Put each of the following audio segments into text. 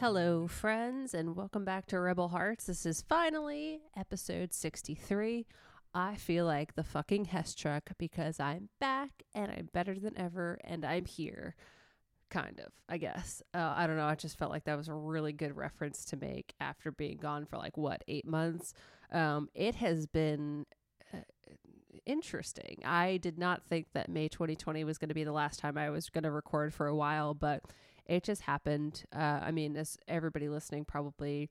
Hello, friends, and welcome back to Rebel Hearts. This is finally episode 63. I feel like the fucking Hess truck because I'm back and I'm better than ever and I'm here. Kind of, I guess. Uh, I don't know. I just felt like that was a really good reference to make after being gone for like, what, eight months? Um, it has been uh, interesting. I did not think that May 2020 was going to be the last time I was going to record for a while, but it just happened. Uh, I mean, as everybody listening probably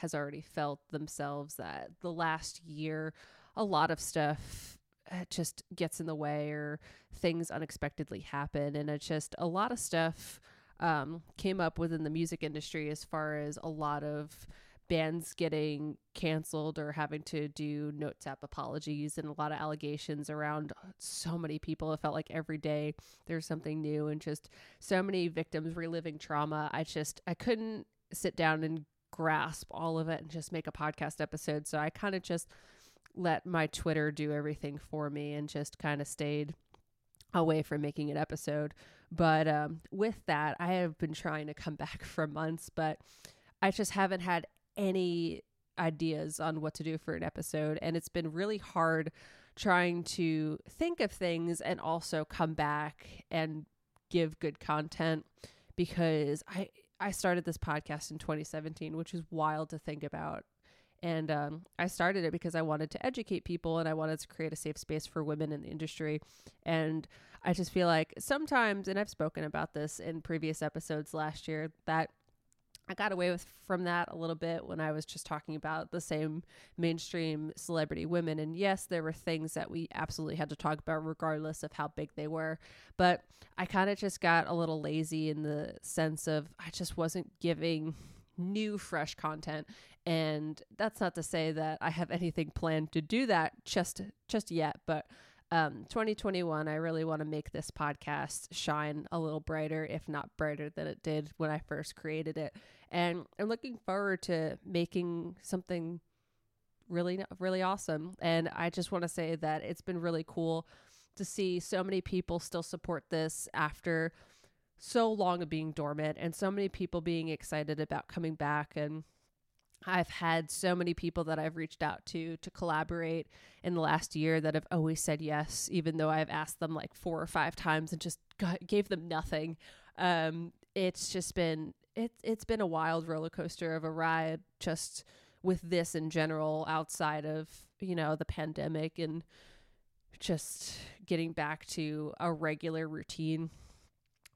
has already felt themselves that the last year, a lot of stuff uh, just gets in the way or things unexpectedly happen. And it's just a lot of stuff um, came up within the music industry as far as a lot of bands getting canceled or having to do notes app apologies and a lot of allegations around so many people. It felt like every day there's something new and just so many victims reliving trauma. I just I couldn't sit down and grasp all of it and just make a podcast episode. So I kind of just let my Twitter do everything for me and just kind of stayed away from making an episode. But um, with that, I have been trying to come back for months, but I just haven't had any ideas on what to do for an episode. And it's been really hard trying to think of things and also come back and give good content because I I started this podcast in 2017, which is wild to think about. And um, I started it because I wanted to educate people and I wanted to create a safe space for women in the industry. And I just feel like sometimes, and I've spoken about this in previous episodes last year, that I got away with from that a little bit when I was just talking about the same mainstream celebrity women. And yes, there were things that we absolutely had to talk about regardless of how big they were. But I kind of just got a little lazy in the sense of I just wasn't giving new fresh content and that's not to say that I have anything planned to do that just just yet but um, 2021, I really want to make this podcast shine a little brighter, if not brighter than it did when I first created it. And I'm looking forward to making something really, really awesome. And I just want to say that it's been really cool to see so many people still support this after so long of being dormant and so many people being excited about coming back and I've had so many people that I've reached out to to collaborate in the last year that have always said yes, even though I've asked them like four or five times and just got, gave them nothing. Um, it's just been it, it's been a wild roller coaster of a ride just with this in general outside of you know the pandemic and just getting back to a regular routine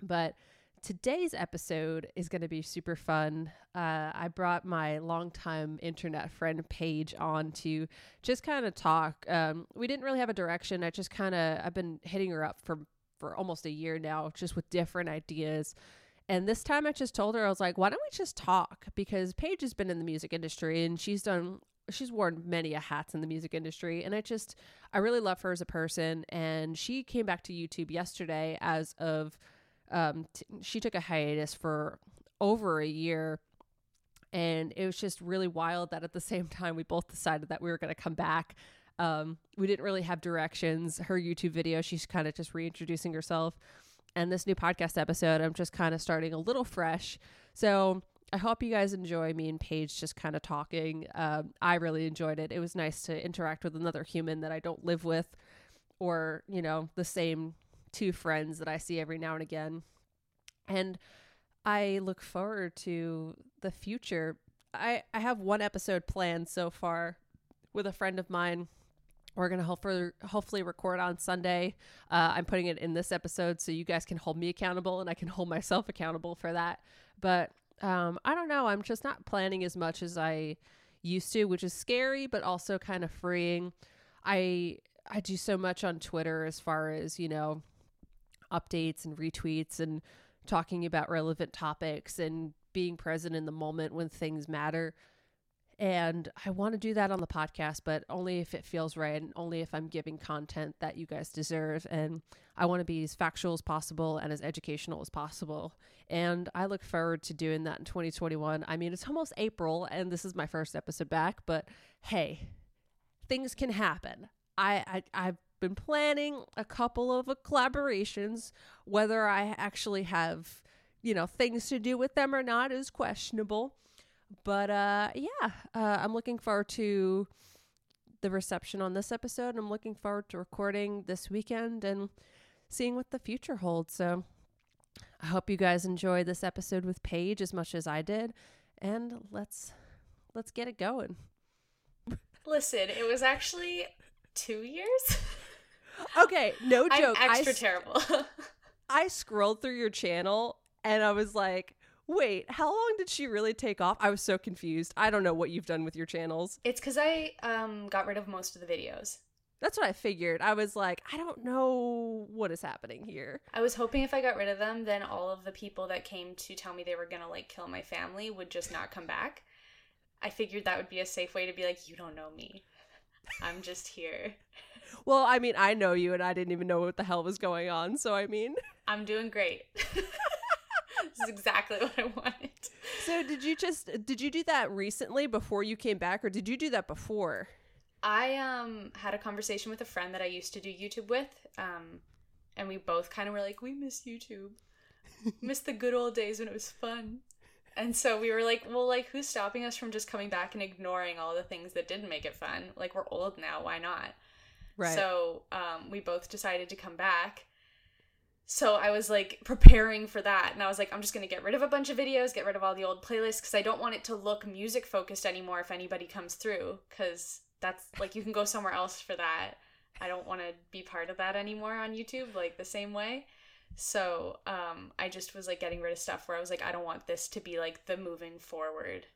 but today's episode is going to be super fun. Uh, I brought my longtime internet friend Paige on to just kind of talk. Um, we didn't really have a direction. I just kind of I've been hitting her up for for almost a year now, just with different ideas. And this time I just told her I was like, why don't we just talk? Because Paige has been in the music industry and she's done she's worn many a hats in the music industry and I just I really love her as a person and she came back to YouTube yesterday as of um, t- she took a hiatus for over a year. And it was just really wild that at the same time we both decided that we were going to come back. Um, we didn't really have directions. Her YouTube video, she's kind of just reintroducing herself. And this new podcast episode, I'm just kind of starting a little fresh. So I hope you guys enjoy me and Paige just kind of talking. Um, I really enjoyed it. It was nice to interact with another human that I don't live with or, you know, the same two friends that I see every now and again. And I look forward to the future. I, I have one episode planned so far with a friend of mine. We're going to hopefully, record on Sunday. Uh, I'm putting it in this episode so you guys can hold me accountable and I can hold myself accountable for that. But um, I don't know. I'm just not planning as much as I used to, which is scary, but also kind of freeing. I I do so much on Twitter as far as, you know, updates and retweets and talking about relevant topics and being present in the moment when things matter. And I want to do that on the podcast, but only if it feels right and only if I'm giving content that you guys deserve. And I want to be as factual as possible and as educational as possible. And I look forward to doing that in 2021. I mean, it's almost April and this is my first episode back, but hey, things can happen. I, I I've been planning a couple of collaborations, whether I actually have you know, things to do with them or not is questionable. But uh yeah, uh, I'm looking forward to the reception on this episode. I'm looking forward to recording this weekend and seeing what the future holds. So I hope you guys enjoy this episode with Paige as much as I did. And let's let's get it going. Listen, it was actually two years. Okay, no joke. I'm extra I, terrible. I scrolled through your channel and I was like, wait, how long did she really take off? I was so confused. I don't know what you've done with your channels. it's because I um got rid of most of the videos. That's what I figured. I was like, I don't know what is happening here. I was hoping if I got rid of them, then all of the people that came to tell me they were gonna like kill my family would just not come back. I figured that would be a safe way to be like, you don't know me. I'm just here. Well, I mean, I know you and I didn't even know what the hell was going on. So, I mean, I'm doing great. this is exactly what I wanted. so did you just, did you do that recently before you came back or did you do that before? I um had a conversation with a friend that I used to do YouTube with, um, and we both kind of were like, we miss YouTube, miss the good old days when it was fun. And so we were like, well, like, who's stopping us from just coming back and ignoring all the things that didn't make it fun? Like, we're old now, why not? Right. So um, we both decided to come back. So I was like preparing for that, and I was like, I'm just gonna get rid of a bunch of videos, get rid of all the old playlists, because I don't want it to look music focused anymore if anybody comes through, because that's like you can go somewhere else for that. I don't want to be part of that anymore on YouTube, like the same way. So um, I just was like getting rid of stuff where I was like, I don't want this to be like the moving forward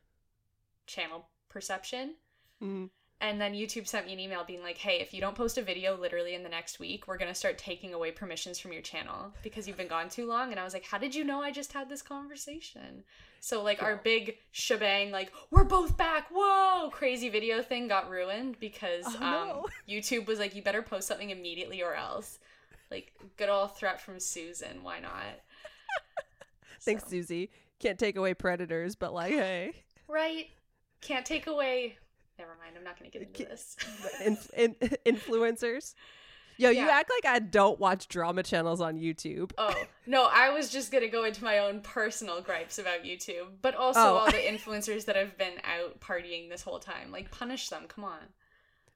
channel perception. Mhm. And then YouTube sent me an email being like, hey, if you don't post a video literally in the next week, we're going to start taking away permissions from your channel because you've been gone too long. And I was like, how did you know I just had this conversation? So, like, our big shebang, like, we're both back, whoa, crazy video thing got ruined because Oh, um, no. YouTube was like, you better post something immediately or else. Like, good old threat from Susan, why not? Thanks, So- Susie. Can't take away predators, but like, hey. Right? Can't take away. Never mind, I'm not going to get into this. Inf- in- influencers. Yo, you act like I don't watch drama channels on YouTube. Oh, no, I was just going to go into my own personal gripes about YouTube, but also Oh. all the influencers that have been out partying this whole time. Like, punish them, come on.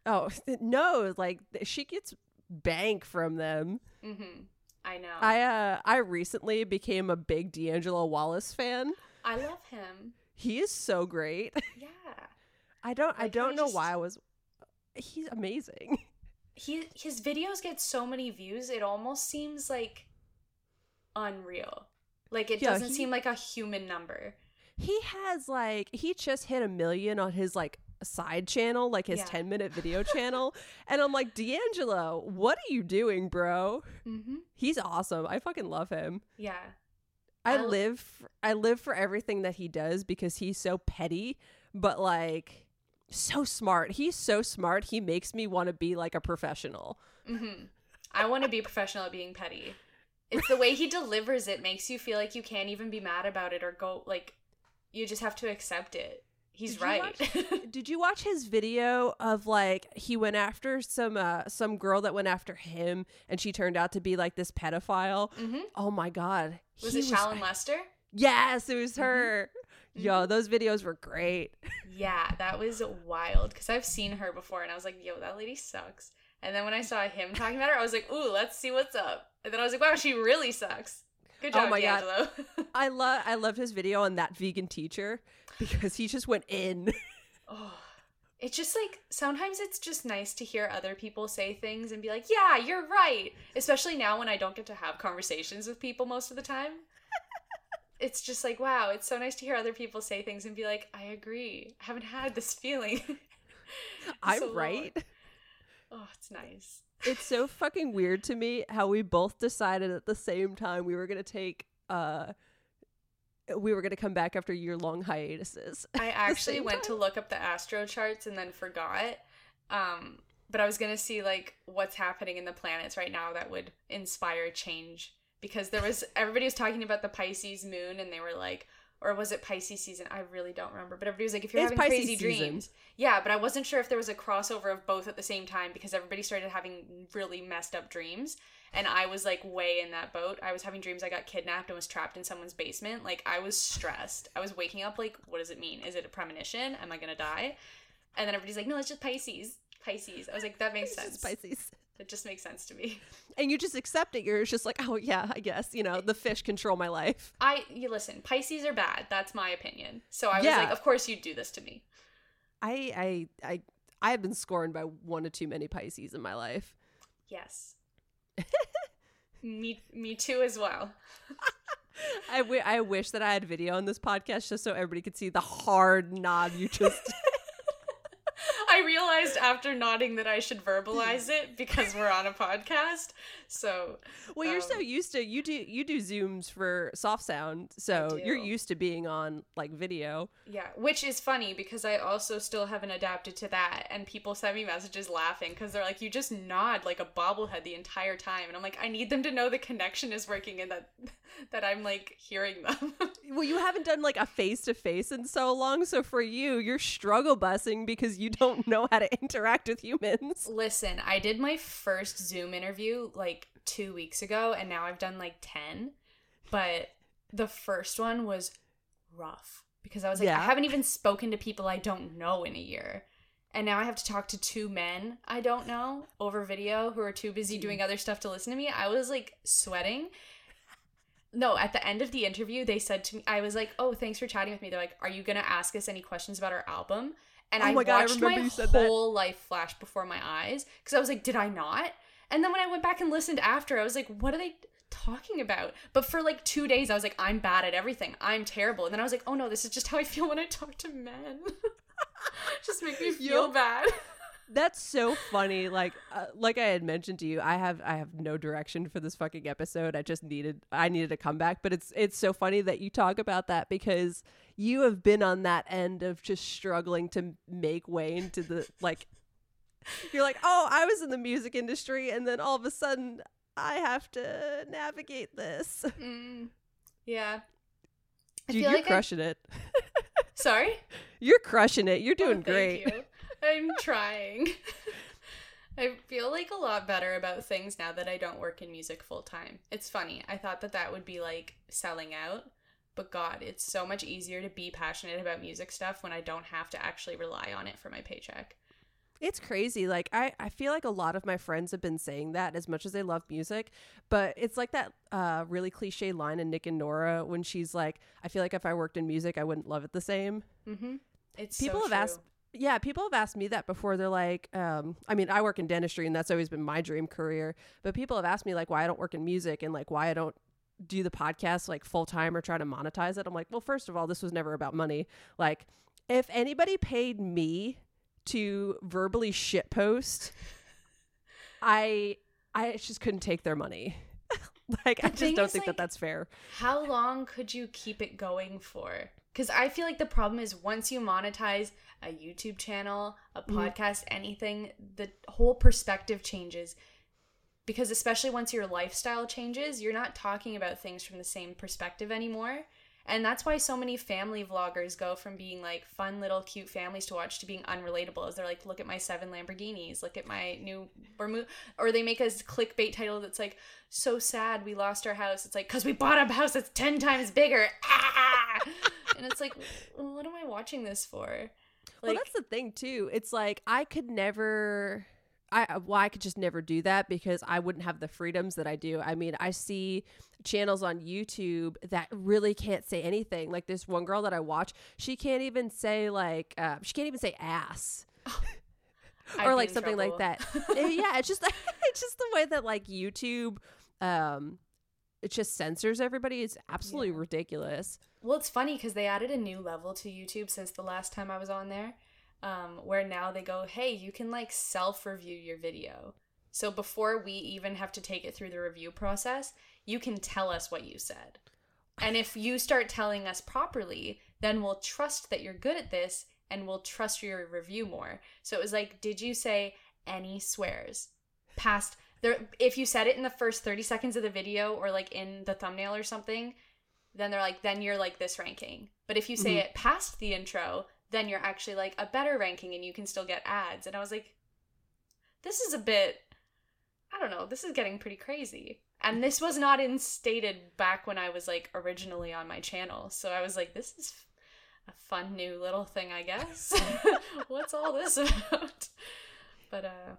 Oh, no, like she gets bank from them. Mm-hmm. I know. I uh I recently became a big D'Angelo Wallace fan. I love him. He is so great. Yeah. I don't I don't know just- why I was he's amazing. He his videos get so many views, it almost seems like unreal. Like it Yeah, doesn't he- seem like a human number. He has like he just hit a million on his like side channel, like his Yeah. 10 minute video channel. And I'm like, D'Angelo, what are you doing, bro? Mm-hmm. He's awesome. I fucking love him. Yeah. I live I live for everything that he does because he's so petty, but like so smart. He's so smart. He makes me want to be like a professional. Mm-hmm. I want to be professional at being petty. It's the way he delivers it makes you feel like you can't even be mad about it or go like you just have to accept it. He's Did you right. Did you watch his video of like he went after some uh some girl that went after him and she turned out to be like this pedophile? hmm Oh my god. Was He it Shallon Lester? Yes, it was Mhm. her. Yo, mm-hmm. those videos were great. Yeah, that was wild because I've seen her before and I was like, yo, that lady sucks. And then when I saw him talking about her, I was like, ooh, let's see what's up. And then I was like, wow, she really sucks. Good Oh job, my God. I love I loved his video on that vegan teacher because he just went in. oh, it's just like sometimes it's just nice to hear other people say things and be like, yeah, you're right. Especially now when I don't get to have conversations with people most of the time. It's just like, wow, it's so nice to hear other people say things and be like, I agree. I haven't had this feeling. I'm so long." right. Oh, it's nice. It's so fucking weird to me how we both decided at the same time we were gonna take uh we were gonna come back after year long hiatuses. I actually went to look up the astro charts and then forgot. Um, but I was gonna see like what's happening in the planets right now that would inspire change because there was everybody was talking about the Pisces moon and they were like, or was it Pisces season? I really don't remember. But everybody was like, if you're It's having Pisces crazy season. dreams, yeah. But I wasn't sure if there was a crossover of both at the same time because everybody started having really messed up dreams, and I was like way in that boat. I was having dreams I got kidnapped and was trapped in someone's basement. Like I was stressed. I was waking up like, what does it mean? Is it a premonition? Am I gonna die? And then everybody's like, no, it's just Pisces. Pisces. I was like, that makes It's sense. just Pisces. It just makes sense to me. And you just accept it. You're just like, oh yeah, I guess you know the fish control my life. I you listen, Pisces are bad. That's my opinion. So I was Yeah. like, of course you'd do this to me. I I I I have been scorned by one or too many Pisces in my life. Yes. me me too as well. I, w- I wish that I had video on this podcast just so everybody could see the hard nod you just. I realized after nodding that I should verbalize it because we're on a podcast. So well, you're so Um, used to you do you do zooms for soft sound, so you're used to being on like video. yeah, which is funny because I also still haven't adapted to that, and people send me messages laughing because they're like, "You just nod like a bobblehead the entire time," and I'm like, I need them to know the connection is working and that that I'm like hearing them. Well, you haven't done like a face to face in so long, so for you, you're struggle busing because you don't know how to interact with humans. Listen, I did my first Zoom interview like two weeks ago, and now I've done like 10. But the first one was rough because I was like, Yeah. I haven't even spoken to people I don't know in a year. And now I have to talk to two men I don't know over video who are too busy doing other stuff to listen to me. I was like sweating. No, at the end of the interview, they said to me, I was like, oh, thanks for chatting with me. They're like, are you going to ask us any questions about our album? And Oh I God, I watched remember my said that. whole life flash before my eyes because I was like, did I not? And then when I went back and listened after, I was like, what are they talking about? But for like two days, I was like, I'm bad at everything. I'm terrible. And then I was like, oh no, this is just how I feel when I talk to men. just make me feel bad. That's so funny. Like, uh, like I had mentioned to you, I have I have no direction for this fucking episode. I just needed I needed a comeback. But it's it's so funny that you talk about that because you have been on that end of just struggling to make way into the like. You're like, oh, I was in the music industry, and then all of a sudden, I have to navigate this. Mm, yeah. Dude, you're like I- crushing it. Sorry? You're crushing it. You're doing Oh, thank great. you. I'm trying. I feel like a lot better about things now that I don't work in music full time. It's funny. I thought that that would be like selling out, but God, it's so much easier to be passionate about music stuff when I don't have to actually rely on it for my paycheck. It's crazy. Like I, I feel like a lot of my friends have been saying that as much as they love music, but it's like that uh, really cliche line in Nick and Norah when she's like, "I feel like if I worked in music, I wouldn't love it the same." Mm-hmm. It's People so have asked, true. Yeah, people have asked me that before. They're like, um, I mean, I work in dentistry, and that's always been my dream career. But people have asked me like why I don't work in music and like why I don't do the podcast like full time or try to monetize it. I'm like, well, first of all, this was never about money. Like, if anybody paid me to verbally shitpost, I I just couldn't take their money. like, I just don't think that that's fair. How long could you keep it going for? Because I feel like the problem is once you monetize a YouTube channel, a Mhm. podcast, anything, the whole perspective changes. Because especially once your lifestyle changes, you're not talking about things from the same perspective anymore. And that's why so many family vloggers go from being like fun little cute families to watch to being unrelatable. As they're like, look at my seven Lamborghinis, look at my new or mo-, or they make a clickbait title that's like, so sad we lost our house. It's like because we bought a house that's ten times bigger. Ah! and it's like, what am I watching this for? well, that's the thing too. It's like I could never. I well, I could just never do that because I wouldn't have the freedoms that I do. I mean, I see channels on YouTube that really can't say anything. Like this one girl that I watch, she can't even say like uh, she can't even say ass or like in something like that. Eh, yeah, it's just it's just the way that like YouTube, um, it just censors everybody. It's absolutely Yeah. ridiculous. Well, it's funny because they added a new level to YouTube since the last time I was on there, um, where now they go, hey, you can like self review your video. So before we even have to take it through the review process, you can tell us what you said. And if you start telling us properly, then we'll trust that you're good at this and we'll trust your review more. So it was like, did you say any swears? Past there if you said it in the first 30 seconds of the video or like in the thumbnail or something, then they're like, then you're like this ranking. But if you say Mhm. it past the intro, then you're actually like a better ranking and you can still get ads. And I was like, this is a bit, I don't know, this is getting pretty crazy. And this was not instated back when I was like originally on my channel. So I was like, this is a fun new little thing, I guess. What's all this about? But uh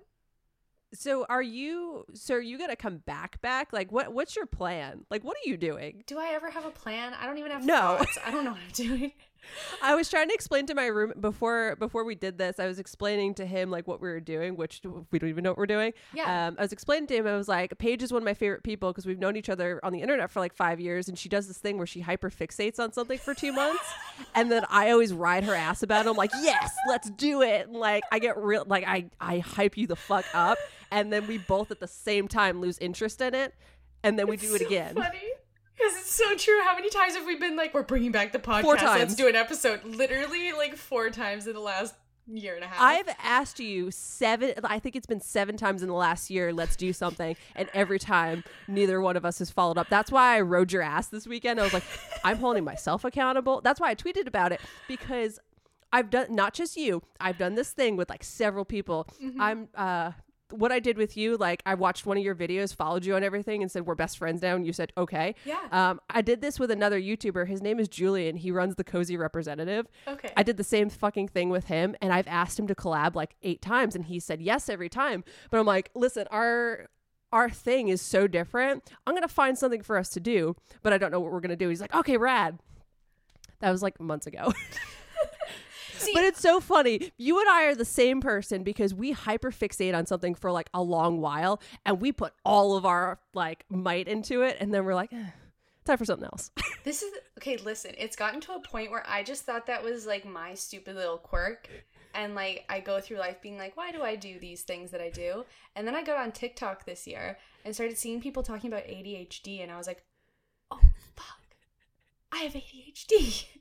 So are you so are you gonna come back back? Like what what's your plan? Like what are you doing? do I ever have a plan? I don't even have No. thoughts. I don't know what I'm doing. I was trying to explain to my room before before we did this. I was explaining to him like what we were doing, which we don't even know what we're doing. Yeah. Um, I was explaining to him. I was like, Paige is one of my favorite people because we've known each other on the internet for like five years, and she does this thing where she hyper fixates on something for two months, and then I always ride her ass about it. I'm like, yes, let's do it. And, like I get real, like I I hype you the fuck up, and then we both at the same time lose interest in it, and then we do it so again. Funny. Because it's so true. How many times have we been like, we're bringing back the podcast? Four times. Let's do an episode. Literally, like four times in the last year and a half. I've asked you seven. I think it's been seven times in the last year. Let's do something, and every time neither one of us has followed up. That's why I rode your ass this weekend. I was like, I'm holding myself accountable. That's why I tweeted about it because I've done not just you. I've done this thing with like several people. I'm uh. What I did with you, like I watched one of your videos, followed you on everything, and said we're best friends now, and you said okay. Yeah. Um, I did this with another YouTuber. His name is Julian. He runs the Cozy Representative. okay. I did the same fucking thing with him and I've asked him to collab like 8 times and he said yes every time. But I'm like, "Listen, our our thing is so different. I'm going to find something for us to do, but I don't know what we're going to do." He's like, "Okay, rad." That was like months ago. See, but it's so funny. You and I are the same person because we hyperfixate on something for like a long while and we put all of our like might into it and then we're like, eh, time for something else. this is okay. Listen, it's gotten to a point where I just thought that was like my stupid little quirk. And like I go through life being like, why do I do these things that I do? And then I got on TikTok this year and started seeing people talking about ADHD, and I was like, oh fuck, I have ADHD.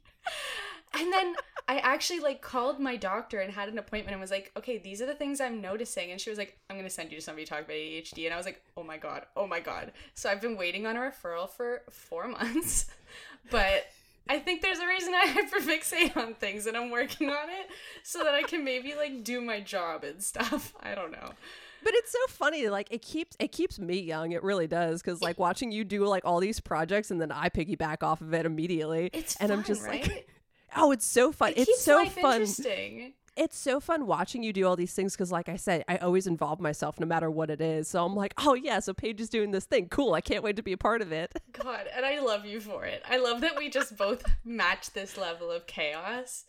and then I actually like called my doctor and had an appointment and was like, okay, these are the things I'm noticing. And she was like, I'm gonna send you to somebody to talk about ADHD. And I was like, oh my god, oh my god. So I've been waiting on a referral for four months, but I think there's a reason I hyperfixate on things and I'm working on it so that I can maybe like do my job and stuff. I don't know. But it's so funny. Like it keeps it keeps me young. It really does. Because like watching you do like all these projects and then I piggyback off of it immediately. It's and I'm just right? like, oh, it's so fun. It it's keeps so life fun. interesting. It's so fun watching you do all these things. Because like I said, I always involve myself no matter what it is. So I'm like, oh yeah, so Paige is doing this thing. Cool. I can't wait to be a part of it. God, and I love you for it. I love that we just both match this level of chaos.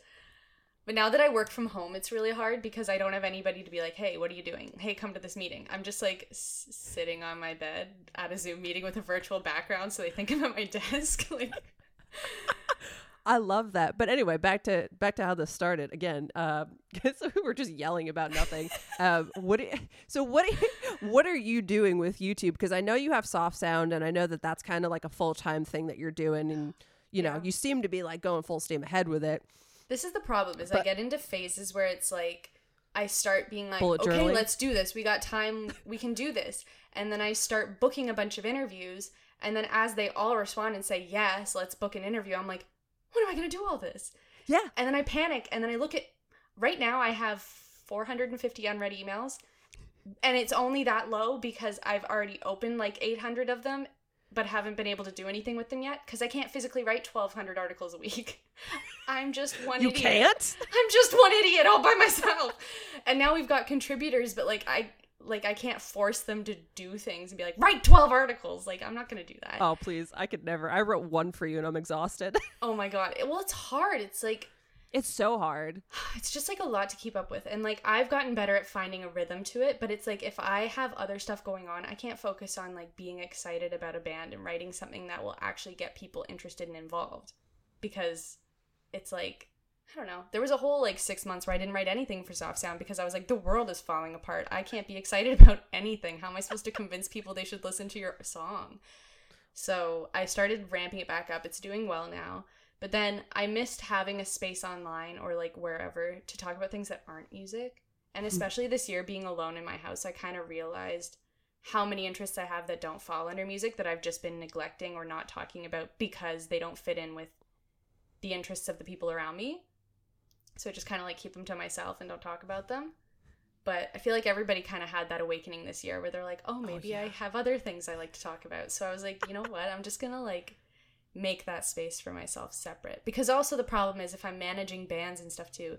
But now that I work from home, it's really hard because I don't have anybody to be like, "Hey, what are you doing? Hey, come to this meeting." I'm just like s- sitting on my bed at a Zoom meeting with a virtual background, so they think I'm at my desk. like, I love that. But anyway, back to back to how this started again. Uh, so we were just yelling about nothing. um, what? so what? what are you doing with YouTube? Because I know you have soft sound, and I know that that's kind of like a full time thing that you're doing, and you know Yeah. you seem to be like going full steam ahead with it. this is the problem: is I get into phases where it's like I start being like, "Okay, journaling? let's do this. We got time. We can do this." And then I start booking a bunch of interviews, and then as they all respond and say, "Yes, let's book an interview," I'm like, "When am I going to do all this?" Yeah. And then I panic and then I look at right now I have 450 unread emails and it's only that low because I've already opened like 800 of them but haven't been able to do anything with them yet cuz I can't physically write 1200 articles a week. I'm just one You idiot. can't. I'm just one idiot all by myself. and now we've got contributors but like I like I can't force them to do things and be like write 12 articles. Like I'm not going to do that. Oh please, I could never. I wrote one for you, and I'm exhausted. oh my god. Well, it's hard. It's like it's so hard. it's just like a lot to keep up with and like i've gotten better at finding a rhythm to it but it's like if i have other stuff going on i can't focus on like being excited about a band and writing something that will actually get people interested and involved because it's like i don't know. There was a whole like six months where i didn't write anything for soft sound because i was like the world is falling apart. I can't be excited about anything. How am i supposed to convince people they should listen to your song? So i started ramping it back up. It's doing well now. But then I missed having a space online or like wherever to talk about things that aren't music. And hmm. especially this year being alone in my house, I kind of realized how many interests I have that don't fall under music that I've just been neglecting or not talking about because they don't fit in with the interests of the people around me. So I just kind of like keep them to myself and don't talk about them. But I feel like everybody kind of had that awakening this year where they're like, oh, oh maybe yeah. I have other things I like to talk about. So I was like, you know what? I'm just going to like make that space for myself separate. Because also the problem is if I'm managing bands and stuff too,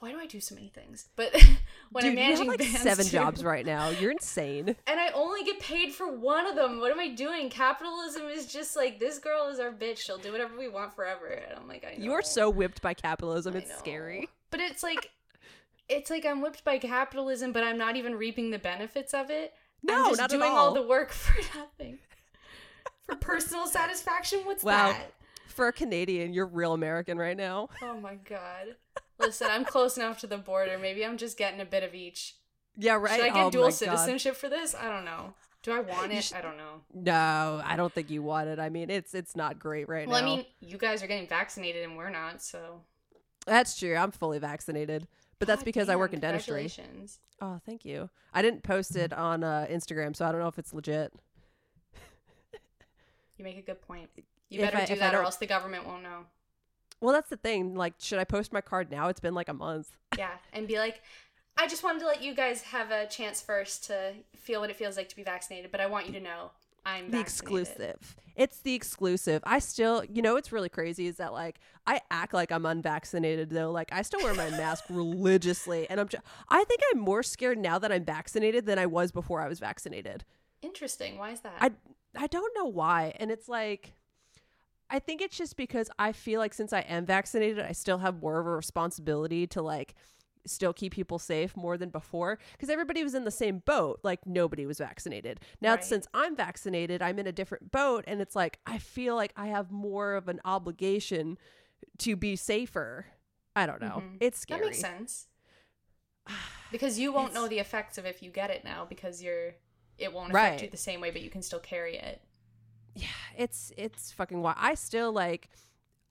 why do I do so many things? But when Dude, I'm managing you have like seven too- jobs right now. You're insane. and I only get paid for one of them. What am I doing? Capitalism is just like this girl is our bitch. She'll do whatever we want forever. And I'm like, I know. You are so whipped by capitalism. I It's know. scary. But it's like, it's like I'm whipped by capitalism, but I'm not even reaping the benefits of it. No, I'm just not at doing all. the work for nothing. for personal satisfaction, what's Wow. that? For a Canadian, you're real American right now. Oh my god. Listen, I'm close enough to the border. Maybe I'm just getting a bit of each. Yeah, right. Should I Oh get my dual God. citizenship for this? I don't know. Do I want it? I don't know. No, I don't think you want it. I mean, it's it's not great right Well, now. I mean, you guys are getting vaccinated and we're not, so. that's true. I'm fully vaccinated, but that's God because I work in dentistry. Oh, thank you. I didn't post it on uh, Instagram, so I don't know if it's legit. You make a good point. You better I- do that or else the government won't know. Well, that's the thing. Like, should I post my card now? It's been like a month. Yeah, and be like, I just wanted to let you guys have a chance first to feel what it feels like to be vaccinated, but I want you to know I'm the vaccinated. exclusive. It's the exclusive. I still, you know, what's really crazy is that like I act like I'm unvaccinated though. Like I still wear my mask religiously, and I'm. Just, I think I'm more scared now that I'm vaccinated than I was before I was vaccinated. Interesting. Why is that? I I don't know why, and it's like. I think it's just because I feel like since I am vaccinated, I still have more of a responsibility to like still keep people safe more than before because everybody was in the same boat like nobody was vaccinated now Right. since i'm vaccinated i'm in a different boat and it's like i feel like i have more of an obligation to be safer i don't know Mhm. it's scary that makes sense. Because you won't It's- know the effects of if you get it now because you're it won't affect you the same way, but you can still carry it. Yeah it's it's fucking wild i still like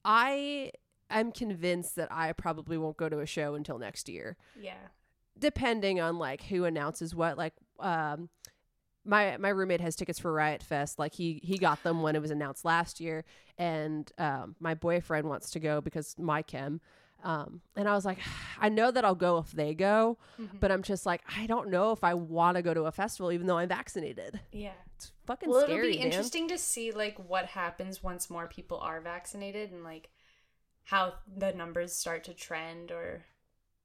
i am convinced that i probably won't go to a show until next year Yeah. depending on like who announces what like um my my roommate has tickets for riot fest like he he got them when it was announced last year and um my boyfriend wants to go because my chem um and i was like i know that i'll go if they go Mhm. but i'm just like i don't know if i want to go to a festival even though i'm vaccinated Yeah. it's fucking Well, scary it'll be interesting to see like what happens once more people are vaccinated and like how the numbers start to trend or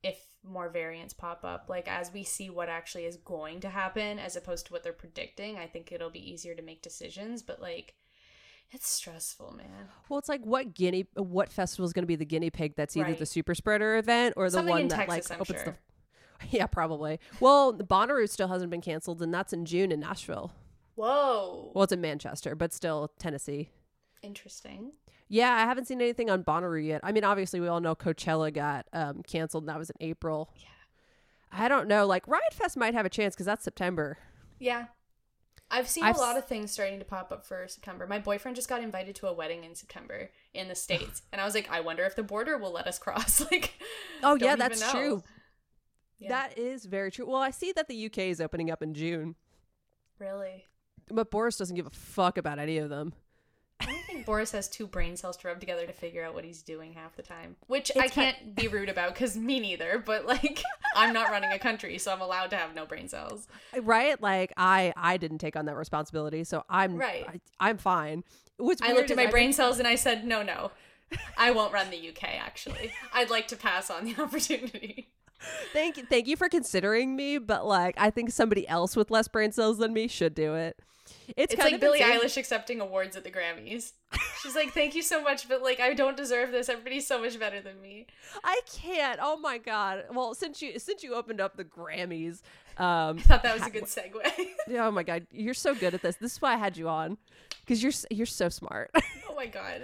if more variants pop up. Like as we see what actually is going to happen as opposed to what they're predicting, I think it'll be easier to make decisions, but like it's stressful, man. well it's like what guinea what festival is going to be the guinea pig that's either Right. the super spreader event or the Something one that Texas, like I'm opens sure. the yeah probably well bonnaroo still hasn't been canceled and that's in june in nashville Whoa. Well, it's in Manchester, but still Tennessee. Interesting. Yeah, I haven't seen anything on Bonnaroo yet. I mean, obviously, we all know Coachella got um, canceled, and that was in April. Yeah. I don't know. Like, Riot Fest might have a chance because that's September. Yeah. I've seen I've a lot of things starting to pop up for September. My boyfriend just got invited to a wedding in September in the States. and I was like, I wonder if the border will let us cross. like, Oh, yeah, that's know. true. Yeah. That is very true. Well, I see that the UK is opening up in June, Really? But Boris doesn't give a fuck about any of them. I don't think Boris has two brain cells to rub together to figure out what he's doing half the time. Which I It's ki- can't be rude about because me neither, but like, I'm not running a country, so I'm allowed to have no brain cells. Right? Like, I I didn't take on that responsibility, so I'm Right. I, I'm fine. What's I looked at my I brain think- cells and I said, no, no. I won't run the UK, actually. I'd like to pass on the opportunity. Thank you, thank you for considering me, but like, I think somebody else with less brain cells than me should do it. It's, It's kind like of Billie insane. Eilish accepting awards at the Grammys. She's like, "Thank you so much, but like, I don't deserve this. Everybody's so much better than me." I can't. Oh my god. Well, since you since you opened up the Grammys, um, I thought that was a good segue. oh my god, you're so good at this. This is why I had you on, because you're you're so smart. oh my god,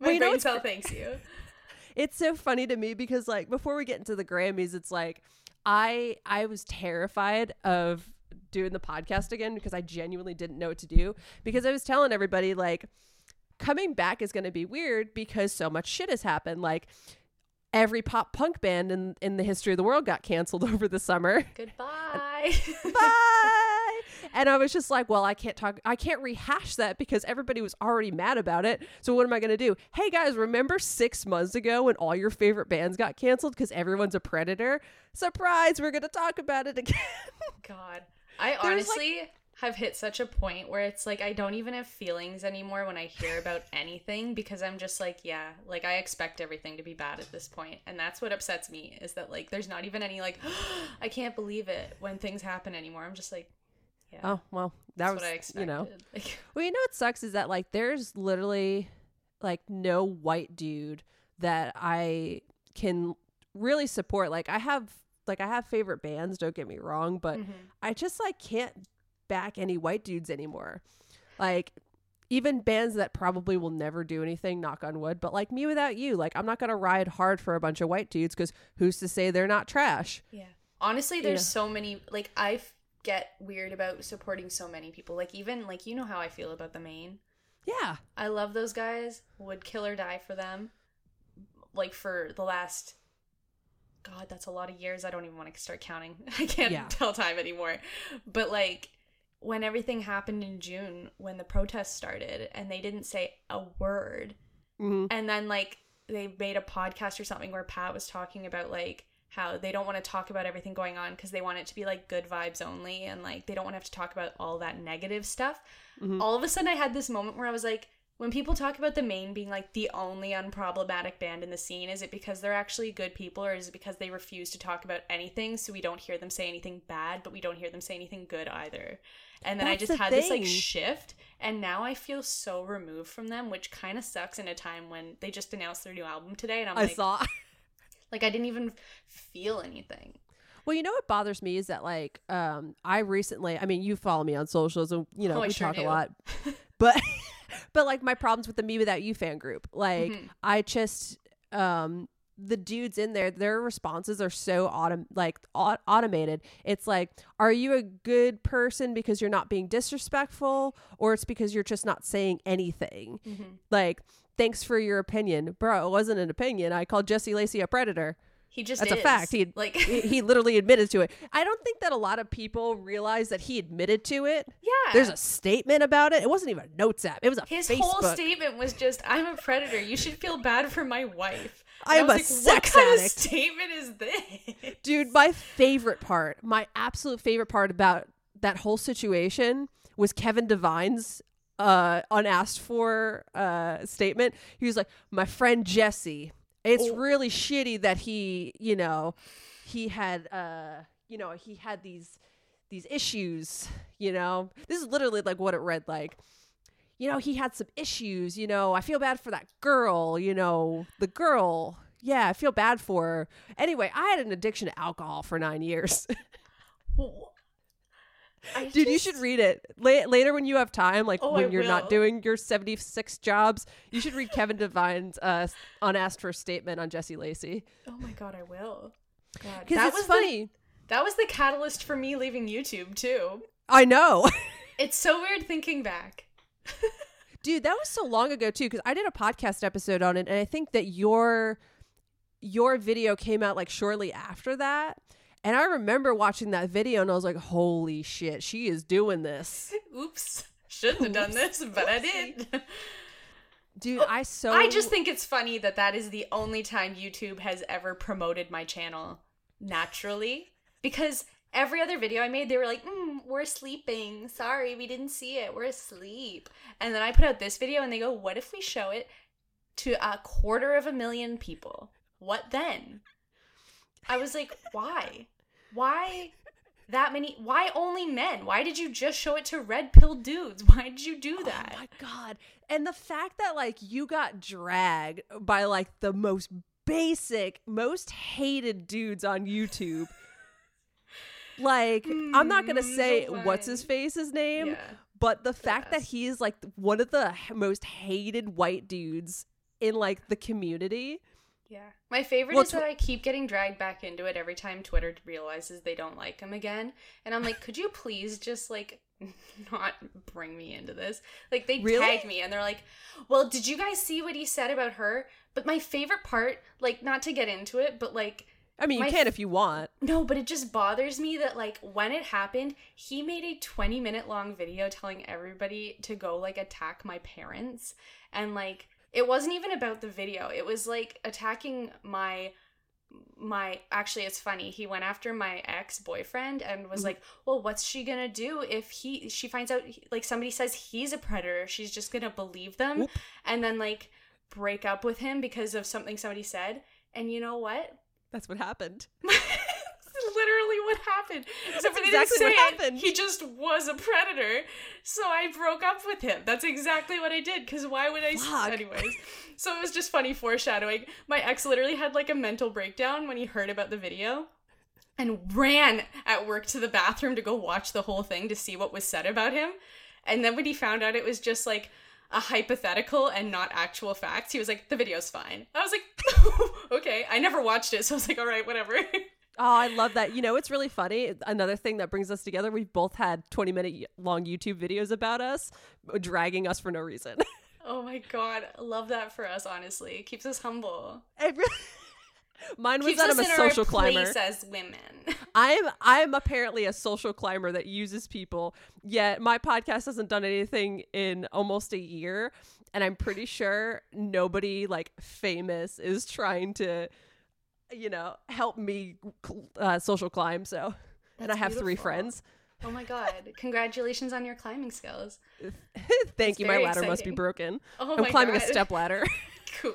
my Well, brain cell thanks you. it's so funny to me because like before we get into the Grammys, it's like I I was terrified of doing the podcast again because I genuinely didn't know what to do because I was telling everybody like coming back is going to be weird because so much shit has happened like every pop punk band in in the history of the world got canceled over the summer Goodbye. bye And I was just like, well, I can't talk, I can't rehash that because everybody was already mad about it. So what am I going to do? Hey guys, remember six months ago when all your favorite bands got canceled because everyone's a predator? Surprise, we're going to talk about it again. God. I There's, like- honestly have hit such a point where it's like I don't even have feelings anymore when I hear about anything because I'm just like, yeah, like I expect everything to be bad at this point. And that's what upsets me is that like there's not even any like I can't believe it when things happen anymore. I'm just like, yeah. oh, well, that that's was, what I expected. you know. Like, Well, you know what sucks is that like there's literally like no white dude that I can really support. Like I have like I have favorite bands, don't get me wrong, but mhm. I just like can't back any white dudes anymore. Like even bands that probably will never do anything, knock on wood, but like me without you, like I'm not gonna ride hard for a bunch of white dudes because who's to say they're not trash? Yeah. Honestly, there's Yeah. so many like I get weird about supporting so many people. Like even like you know how I feel about the Maine. Yeah. I love those guys. Would kill or die for them. Like for the last God, that's a lot of years. I don't even want to start counting. I can't Yeah. tell time anymore. But like when everything happened in June when the protests started and they didn't say a word hmm and then like they made a podcast or something where Pat was talking about like how they don't want to talk about everything going on because they want it to be like good vibes only and like they don't want to have to talk about all that negative stuff. Mhm. All of a sudden I had this moment where I was like when people talk about the Maine being like the only unproblematic band in the scene is it because they're actually good people or is it because they refuse to talk about anything so we don't hear them say anything bad but we don't hear them say anything good either. And then I just had this like shift and now I feel so removed from them, which kind of sucks in a time when they just announced their new album today and I'm I like saw like I didn't even feel anything. Well, you know what bothers me is that like um I recently I mean you follow me on socials and you know Oh, we sure talk do. a lot. But like my problems with the Me Without You fan group. Like Mhm. I just um the dudes in there their responses are so autom- like au- automated it's like are you a good person because you're not being disrespectful or it's because you're just not saying anything Mhm. like thanks for your opinion bro it wasn't an opinion i called jesse lacey a predator He just That's a fact. He- like he, literally admitted to it. I don't think that a lot of people realize that he admitted to it. yeah. There's a statement about it. It wasn't even a notes app. It was a his Facebook. whole statement was just I'm a predator. You should feel bad for my wife. I'm a was like, sex what kind addict." Of statement is this? Dude, my favorite part, my absolute favorite part about that whole situation was Kevin Devine's uh unasked for uh statement. He was like, "My friend Jesse, it's Oh. really shitty that he, you know, he had uh, you know, he had these these issues, you know. This is literally like what it read like. You know, he had some issues, you know. I feel bad for that girl, you know, the girl. Yeah, I feel bad for her. Anyway, I had an addiction to alcohol for 9 years. I Dude, you should read it. La- later when you have time, like Oh, when I you're will. not doing your 76 jobs, you should read Kevin Devine's uh, unasked for statement on Jesse Lacey. Oh my god, I will. Because that it's was funny. The, that was the catalyst for me leaving YouTube too. I know. It's so weird thinking back. Dude, that was so long ago too because I did a podcast episode on it and I think that your your video came out like shortly after that. And I remember watching that video and I was like, "Holy shit, she is doing this." Oops. Shouldn't have done this, but I did. Dude, I so I just think it's funny that that is the only time YouTube has ever promoted my channel naturally because every other video I made, they were like, mm, "We're sleeping. Sorry, we didn't see it. We're asleep." And then I put out this video, and they go, "What if we show it to a quarter of a million people? What then?" I was like, "Why? Why?" That many? Why only men? Why did you just show it to red pill dudes? Why did you do that? Oh my god. And the fact that like you got dragged by like the most basic, most hated dudes on YouTube. like I'm not going to Mm, say what's his face's name, yeah. but the fact that he is like one of the most hated white dudes in like the community. Yeah. My favorite Well, is tw- that I keep getting dragged back into it every time Twitter realizes they don't like him again. And I'm like, could you please just like not bring me into this? Like they Really? tag me and they're like, "Well, did you guys see what he said about her?" But my favorite part, like not to get into it, but like I mean, you My can if you want. No, but it just bothers me that like when it happened, he made a 20 minute long video telling everybody to go like attack my parents and like it wasn't even about the video. It was like attacking my my actually it's funny. He went after my ex-boyfriend and was Mhm. like, "Well, what's she to do if he she finds out like somebody says he's a predator? She's just to believe them Whoop. and then like break up with him because of something somebody said." And you know what? That's what happened. What happened. Except That's exactly say what happened. He just was a predator. So I broke up with him. That's exactly what I did. Because why would I? Fuck. Anyways, so it was just funny foreshadowing. My ex literally had like a mental breakdown when he heard about the video. And ran at work to the bathroom to go watch the whole thing to see what was said about him. And then when he found out it was just like a hypothetical and not actual facts, he was like, the video's fine. I was like, okay. I never watched it, so I was like, all right, whatever. Oh, I love that. You know, it's really funny. Another thing that brings us together, we've both had 20 minute long YouTube videos about us, uh, dragging us for no reason. oh my god. Love that for us, honestly. It keeps us humble. It really- Mine was keeps that I'm a social climber. as women. I'm I'm apparently a social climber that uses people. Yet my podcast hasn't done anything in almost a year, and I'm pretty sure nobody like famous is trying to, you know, help me uh, social climb. So, and I That's have three friends. Oh my god. Congratulations on your climbing skills. Thank It's you. My ladder must be broken. Oh I'm climbing god. a step ladder. Cool.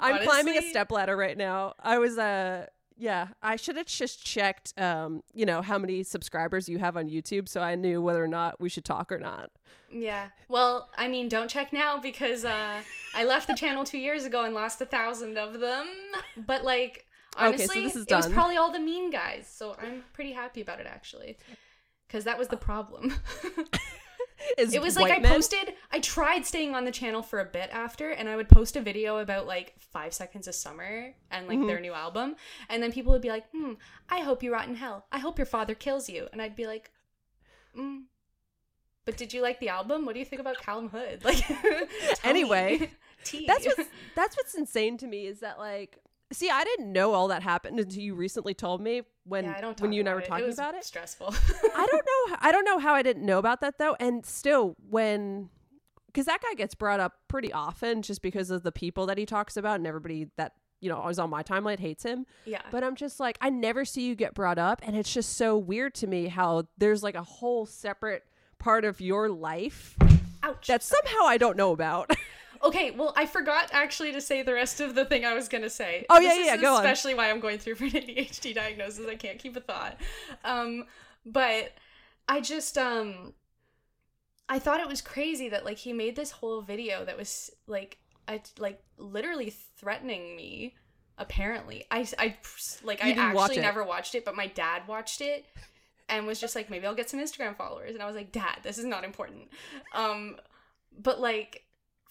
I'm climbing a Honestly, step ladder right now. I was uh yeah, I should have just checked um, you know, how many subscribers you have on YouTube so I knew whether or not we should talk or not. Yeah. Well, I mean, don't check now because uh, I left the channel two years ago and lost a thousand of them. But like, Okay, so honestly, this is it was probably all the mean guys. So I'm pretty happy about it actually, because that was the problem. It was like I men- posted. I tried staying on the channel for a bit after, and I would post a video about like Five Seconds of Summer and like Mhm. their new album, and then people would be like, "Hmm, I hope you rot in hell. I hope your father kills you," and I'd be like, "Hmm." But did you like the album? What do you think about Calum Hood? Like, Anyway, That's what's that's what's insane to me is that like see, I didn't know all that happened until you recently told me when yeah, when you and I were it. talking it was about it. Stressful. I don't know. I don't know how I didn't know about that though. And still, when because that guy gets brought up pretty often, just because of the people that he talks about, and everybody that you know is on my timeline hates him. yeah. But I'm just like, I never see you get brought up, and it's just so weird to me how there's like a whole separate part of your life Ouch. that somehow I don't know about. Okay, well, I forgot actually to say the rest of the thing I was gonna say. Oh, yeah, This yeah, is go on. Especially why I'm going through for an ADHD diagnosis. I can't keep a thought. Um, but I just um, I thought it was crazy that like he made this whole video that was like I like literally threatening me. Apparently, I I like You I didn't watch actually never watched it, but my dad watched it and was just like, maybe I'll get some Instagram followers. And I was like, Dad, this is not important. Um, but like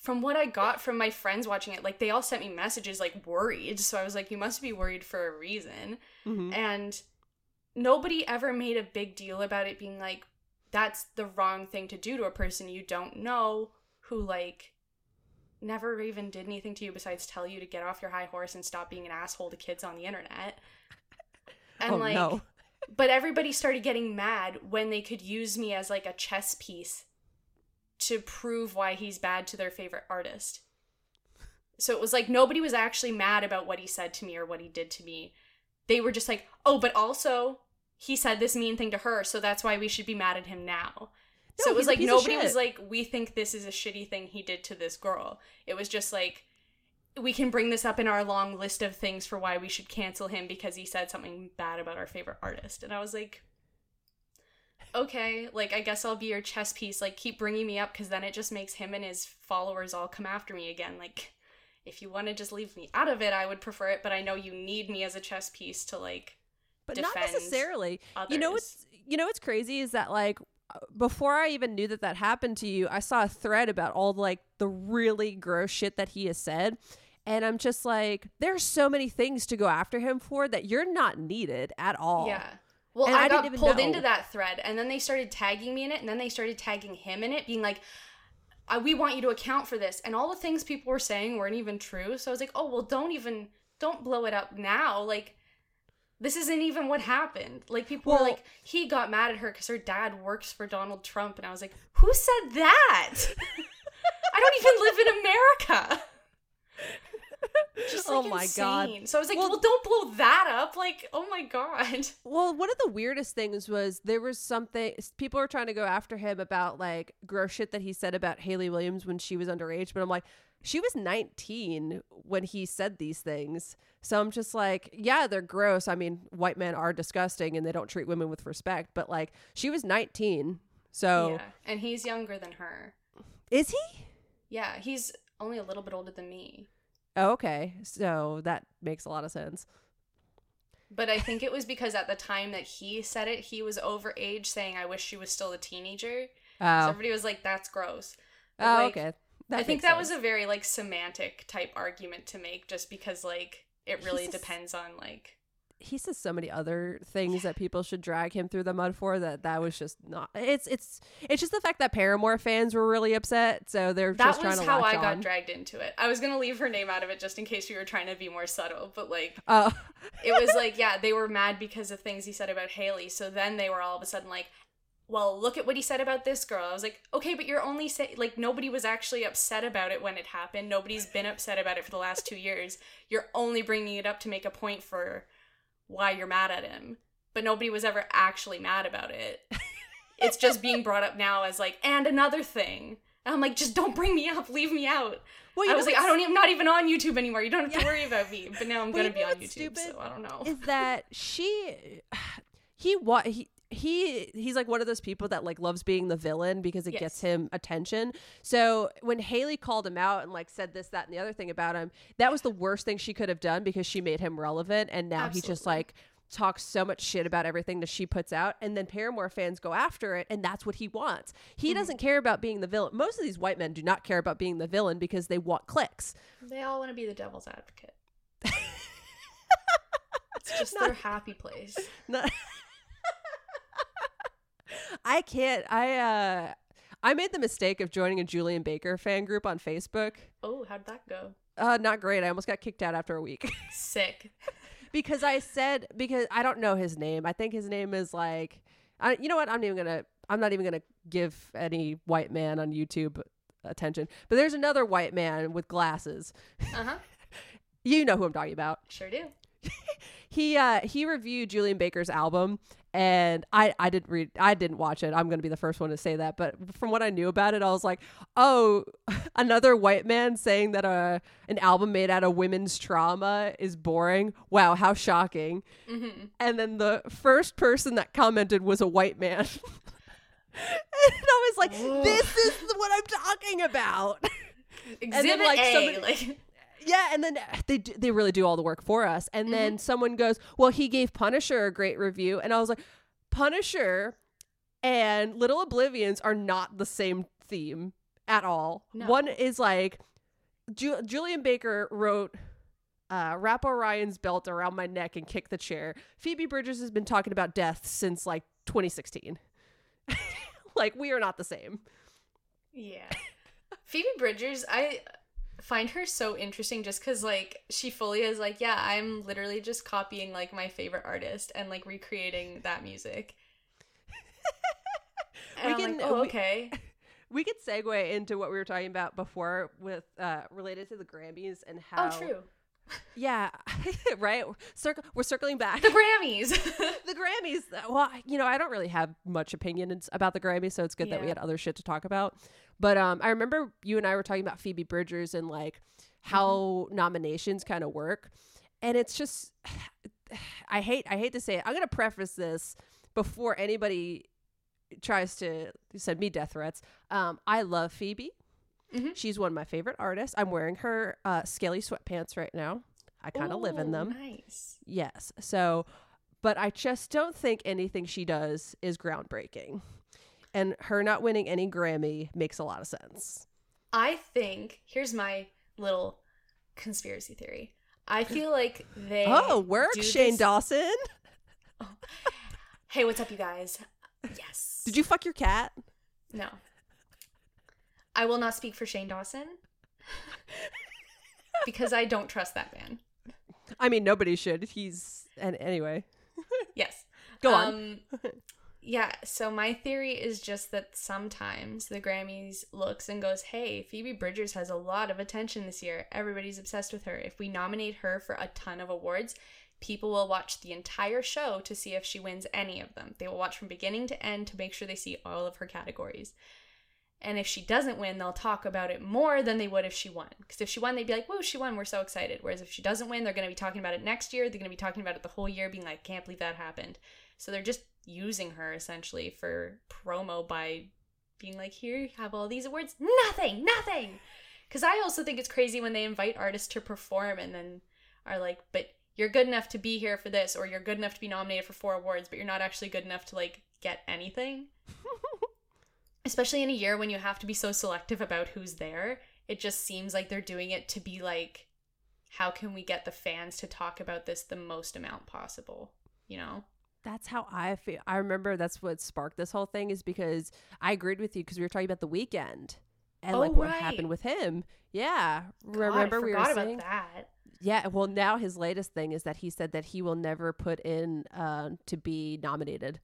from what I got from my friends watching it, like they all sent me messages like worried. So I was like, you must be worried for a reason. Mhm. And nobody ever made a big deal about it being like, that's the wrong thing to do to a person you don't know who like never even did anything to you besides tell you to get off your high horse and stop being an asshole to kids on the internet. And oh like no. but everybody started getting mad when they could use me as like a chess piece to prove why he's bad to their favorite artist. So it was like nobody was actually mad about what he said to me or what he did to me. They were just like, "Oh, but also he said this mean thing to her, so that's why we should be mad at him now." so it was like nobody was like, "We think this is a shitty thing he did to this girl." It was just like we can bring this up in our long list of things for why we should cancel him because he said something bad about our favorite artist. And I was like, okay, like I guess I'll be your chess piece. Like keep bringing me up because then it just makes him and his followers all come after me again. Like if you want to just leave me out of it, I would prefer it. But I know you need me as a chess piece to like but not necessarily. others. You know what's you know what's crazy is that like before I even knew that that happened to you, I saw a thread about all like the really gross shit that he has said. And I'm just like, there's so many things to go after him for that you're not needed at all. Yeah. Well, I, I got pulled know. into that thread, and then they started tagging me in it, and then they started tagging him in it, being like, "We want you to account for this," and all the things people were saying weren't even true. So I was like, "Oh well, don't even don't blow it up now." Like this isn't even what happened. Like people Well- were like, he got mad at her because her dad works for Donald Trump, and I was like, who said that? I don't even live in America. Just Oh like my God. So I was like, Well- well, don't blow that up. Like, oh my god. Well, one of the weirdest things was there was something people were trying to go after him about like gross shit that he said about Hayley Williams when she was underage, but I'm like, she was 19 when he said these things. So I'm just like, yeah, they're gross. I mean, white men are disgusting and they don't treat women with respect, but like she was 19. So Yeah, and he's younger than her. is he? Yeah, he's only a little bit older than me. Oh, okay. So that makes a lot of sense. But I think it was because at the time that he said it, he was over age, saying, "I wish she was still a teenager." So Oh, everybody was like, "That's gross." But, oh like, okay. I think that was a very like semantic type argument to make, just because like it really He's depends on like he says so many other things that people should drag him through the mud for that that was just not it's it's it's just the fact that paramore fans were really upset so they're that just was trying to how I got dragged into it. I was gonna leave her name out of it just in case we were trying to be more subtle, but like oh it was like yeah, they were mad because of things he said about Hayley. So then they were all of a sudden like. Well, look at what he said about this girl. I was like, okay, but you're only say like nobody was actually upset about it when it happened. Nobody's been upset about it for the last two years. You're only bringing it up to make a point for why you're mad at him, but nobody was ever actually mad about it. it's just being brought up now as like, and another thing. And I'm like, just don't bring me up, leave me out. well, I was like, I don't, I'm not even on YouTube anymore. You don't have to worry about me. But now I'm Well, gonna you be on YouTube, so I don't know. is that she he what he he he's like one of those people that like loves being the villain because it Yes. gets him attention. So when Hayley called him out and like said this, that, and the other thing about him, that was the worst thing she could have done because she made him relevant, and now he just like talks so much shit about everything that she puts out and then Paramore fans go after it and that's what he wants. He Mm-hmm. doesn't care about being the villain. Most of these white men do not care about being the villain because they want clicks. They all want to be the devil's advocate. it's just Not- their happy place. No. I can't. I uh I made the mistake of joining a Julien Baker fan group on Facebook. Oh, how'd that go? Uh not great. I almost got kicked out after a week Sick. because I said because I don't know his name. I think his name is like I you know what? I'm not even going to I'm not even going to give any white man on YouTube attention. But there's another white man with glasses. Uh huh. You know who I'm talking about. Sure do. he uh he reviewed Julien Baker's album and I I didn't read I didn't watch it. I'm going to be the first one to say that, but from what I knew about it, I was like, "Oh, another white man saying that a an album made out of women's trauma is boring. Wow, how shocking." Mm-hmm. And then the first person that commented was a white man. and I was like, "This is what I'm talking about." Exhibit like, A, somebody- like Yeah, and then uh, they d- they really do all the work for us. And then someone goes, "Well, he gave Punisher a great review," and I was like, "Punisher and Little Oblivions are not the same theme at all. No. One is like Ju- Julien Baker wrote." Uh, wrap Orion's belt around my neck and kick the chair. Phoebe Bridgers has been talking about death since like 2016. like we are not the same. Yeah. Phoebe Bridgers, I find her so interesting just because, like, she fully is like, yeah, I'm literally just copying, like, my favorite artist and, like, recreating that music. We I'm can- like, oh, we- okay. We could segue into what we were talking about before with uh related to the Grammys and how Oh, true. Yeah, right. Circle. We're circling back. The Grammys. the Grammys. Well, you know, I don't really have much opinion about the Grammys, so it's good that we had other shit to talk about. But um, I remember you and I were talking about Phoebe Bridgers and like how nominations kind of work, and it's just, I hate, I hate to say it. I'm gonna preface this before anybody tries to send me death threats. Um, I love Phoebe. Mhm. She's one of my favorite artists. I'm wearing her uh, scaly sweatpants right now. I kind of live in them. Nice. Yes. So, but I just don't think anything she does is groundbreaking. And her not winning any Grammy makes a lot of sense. I think, here's my little conspiracy theory. I feel like they. oh, work, Shane this- Dawson. Hey, what's up, you guys? Yes. Did you fuck your cat? No. I will not speak for Shane Dawson because I don't trust that man. I mean, nobody should. He's and anyway, Yes. go on. Um, yeah, so my theory is just that sometimes the Grammys looks and goes, hey, Phoebe Bridgers has a lot of attention this year. Everybody's obsessed with her. If we nominate her for a ton of awards, people will watch the entire show to see if she wins any of them. They will watch from beginning to end to make sure they see all of her categories. And if she doesn't win, they'll talk about it more than they would if she won. Because if she won, they'd be like, whoa, she won, we're so excited. Whereas if she doesn't win, they're going to be talking about it next year. They're going to be talking about it the whole year, being like, can't believe that happened. So they're just using her essentially for promo by being like, here, you have all these awards. Nothing, nothing. Because I also think it's crazy when they invite artists to perform and then are like, but you're good enough to be here for this, or you're good enough to be nominated for four awards, but you're not actually good enough to like get anything. Especially in a year when you have to be so selective about who's there, it just seems like they're doing it to be like, how can we get the fans to talk about this the most amount possible? You know? That's how I feel. I remember that's what sparked this whole thing is because I agreed with you because we were talking about the Weeknd and Oh, like what right. happened with him. Yeah, God, remember we were saying that. Yeah, well, now his latest thing is that he said that he will never put in uh, to be nominated.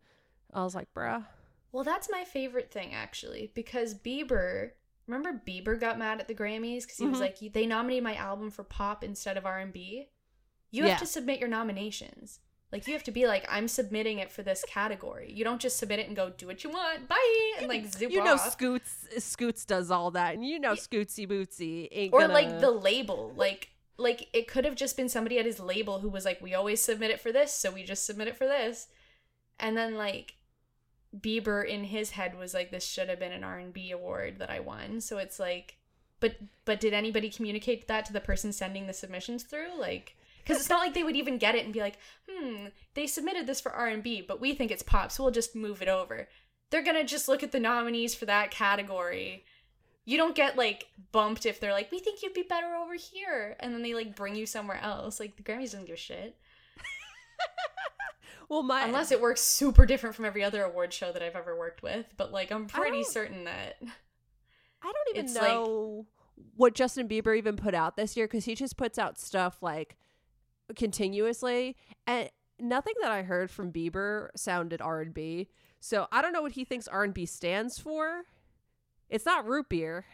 I was like, bruh. Well, that's my favorite thing actually, because Bieber. Remember, Bieber got mad at the Grammys because he was Mhm. like, "They nominated my album for pop instead of R and B." You Yeah. have to submit your nominations. Like you have to be like, "I'm submitting it for this category." You don't just submit it and go, "Do what you want, bye," and like zip you know, off. Scoots Scoots does all that, and you know, Scootsy Bootsy ain't or gonna... like the label, like like it could have just been somebody at his label who was like, "We always submit it for this, so we just submit it for this," and then like Bieber in his head was like, "This should have been an R and B award that I won." So it's like, but but did anybody communicate that to the person sending the submissions through? Like, because it's not like they would even get it and be like, "Hmm, they submitted this for R and B, but we think it's pop, so we'll just move it over." They're gonna just look at the nominees for that category. You don't get like bumped if they're like, "We think you'd be better over here," and then they like bring you somewhere else. Like the Grammys doesn't give a shit well, my unless it works super different from every other award show that I've ever worked with. But like, I'm pretty certain that I don't even it's like- know what Justin Bieber even put out this year because he just puts out stuff like continuously, and nothing that I heard from Bieber sounded R and B. So I don't know what he thinks R and B stands for. It's not root beer.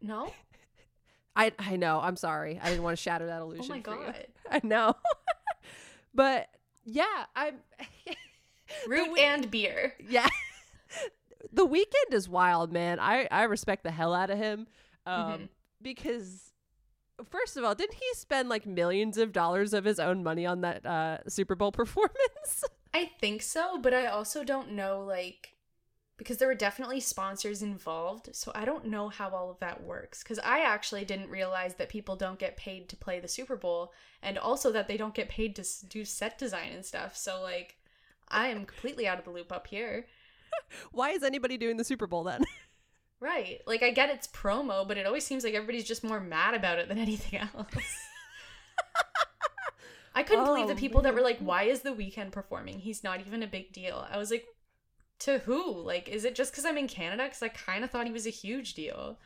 no. I I know. I'm sorry. I didn't want to shatter that illusion. Oh my for you. god, I know. but yeah, I'm root we- and beer. yeah. the Weeknd is wild, man. I I respect the hell out of him. Um Mhm. because first of all, didn't he spend like millions of dollars of his own money on that uh Super Bowl performance? I think so, but I also don't know like because there were definitely sponsors involved, so I don't know how all of that works cuz I actually didn't realize that people don't get paid to play the Super Bowl and also that they don't get paid to do set design and stuff. So like I am completely out of the loop up here. Why is anybody doing the Super Bowl then? Right. Like I get it's promo, but it always seems like everybody's just more mad about it than anything else. I couldn't believe the Oh, people that were like, "Why is the Weeknd performing? He's not even a big deal." I was like, "To who? Like, is it just because I'm in Canada? Because I kind of thought he was a huge deal."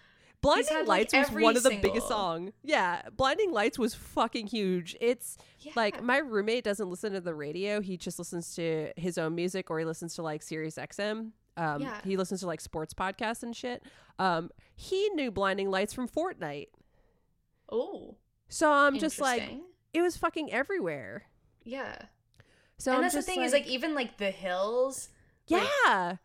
Blinding had, like, Lights was one of the single- biggest song. Yeah, Blinding Lights was fucking huge. It's Yeah. like my roommate doesn't listen to the radio. He just listens to his own music or he listens to like Sirius XM. Um Yeah. he listens to like sports podcasts and shit. Um he knew Blinding Lights from Fortnite. oh, So I'm just like it was fucking everywhere. yeah. So and I'm that's the thing is like even like the hills, like- yeah.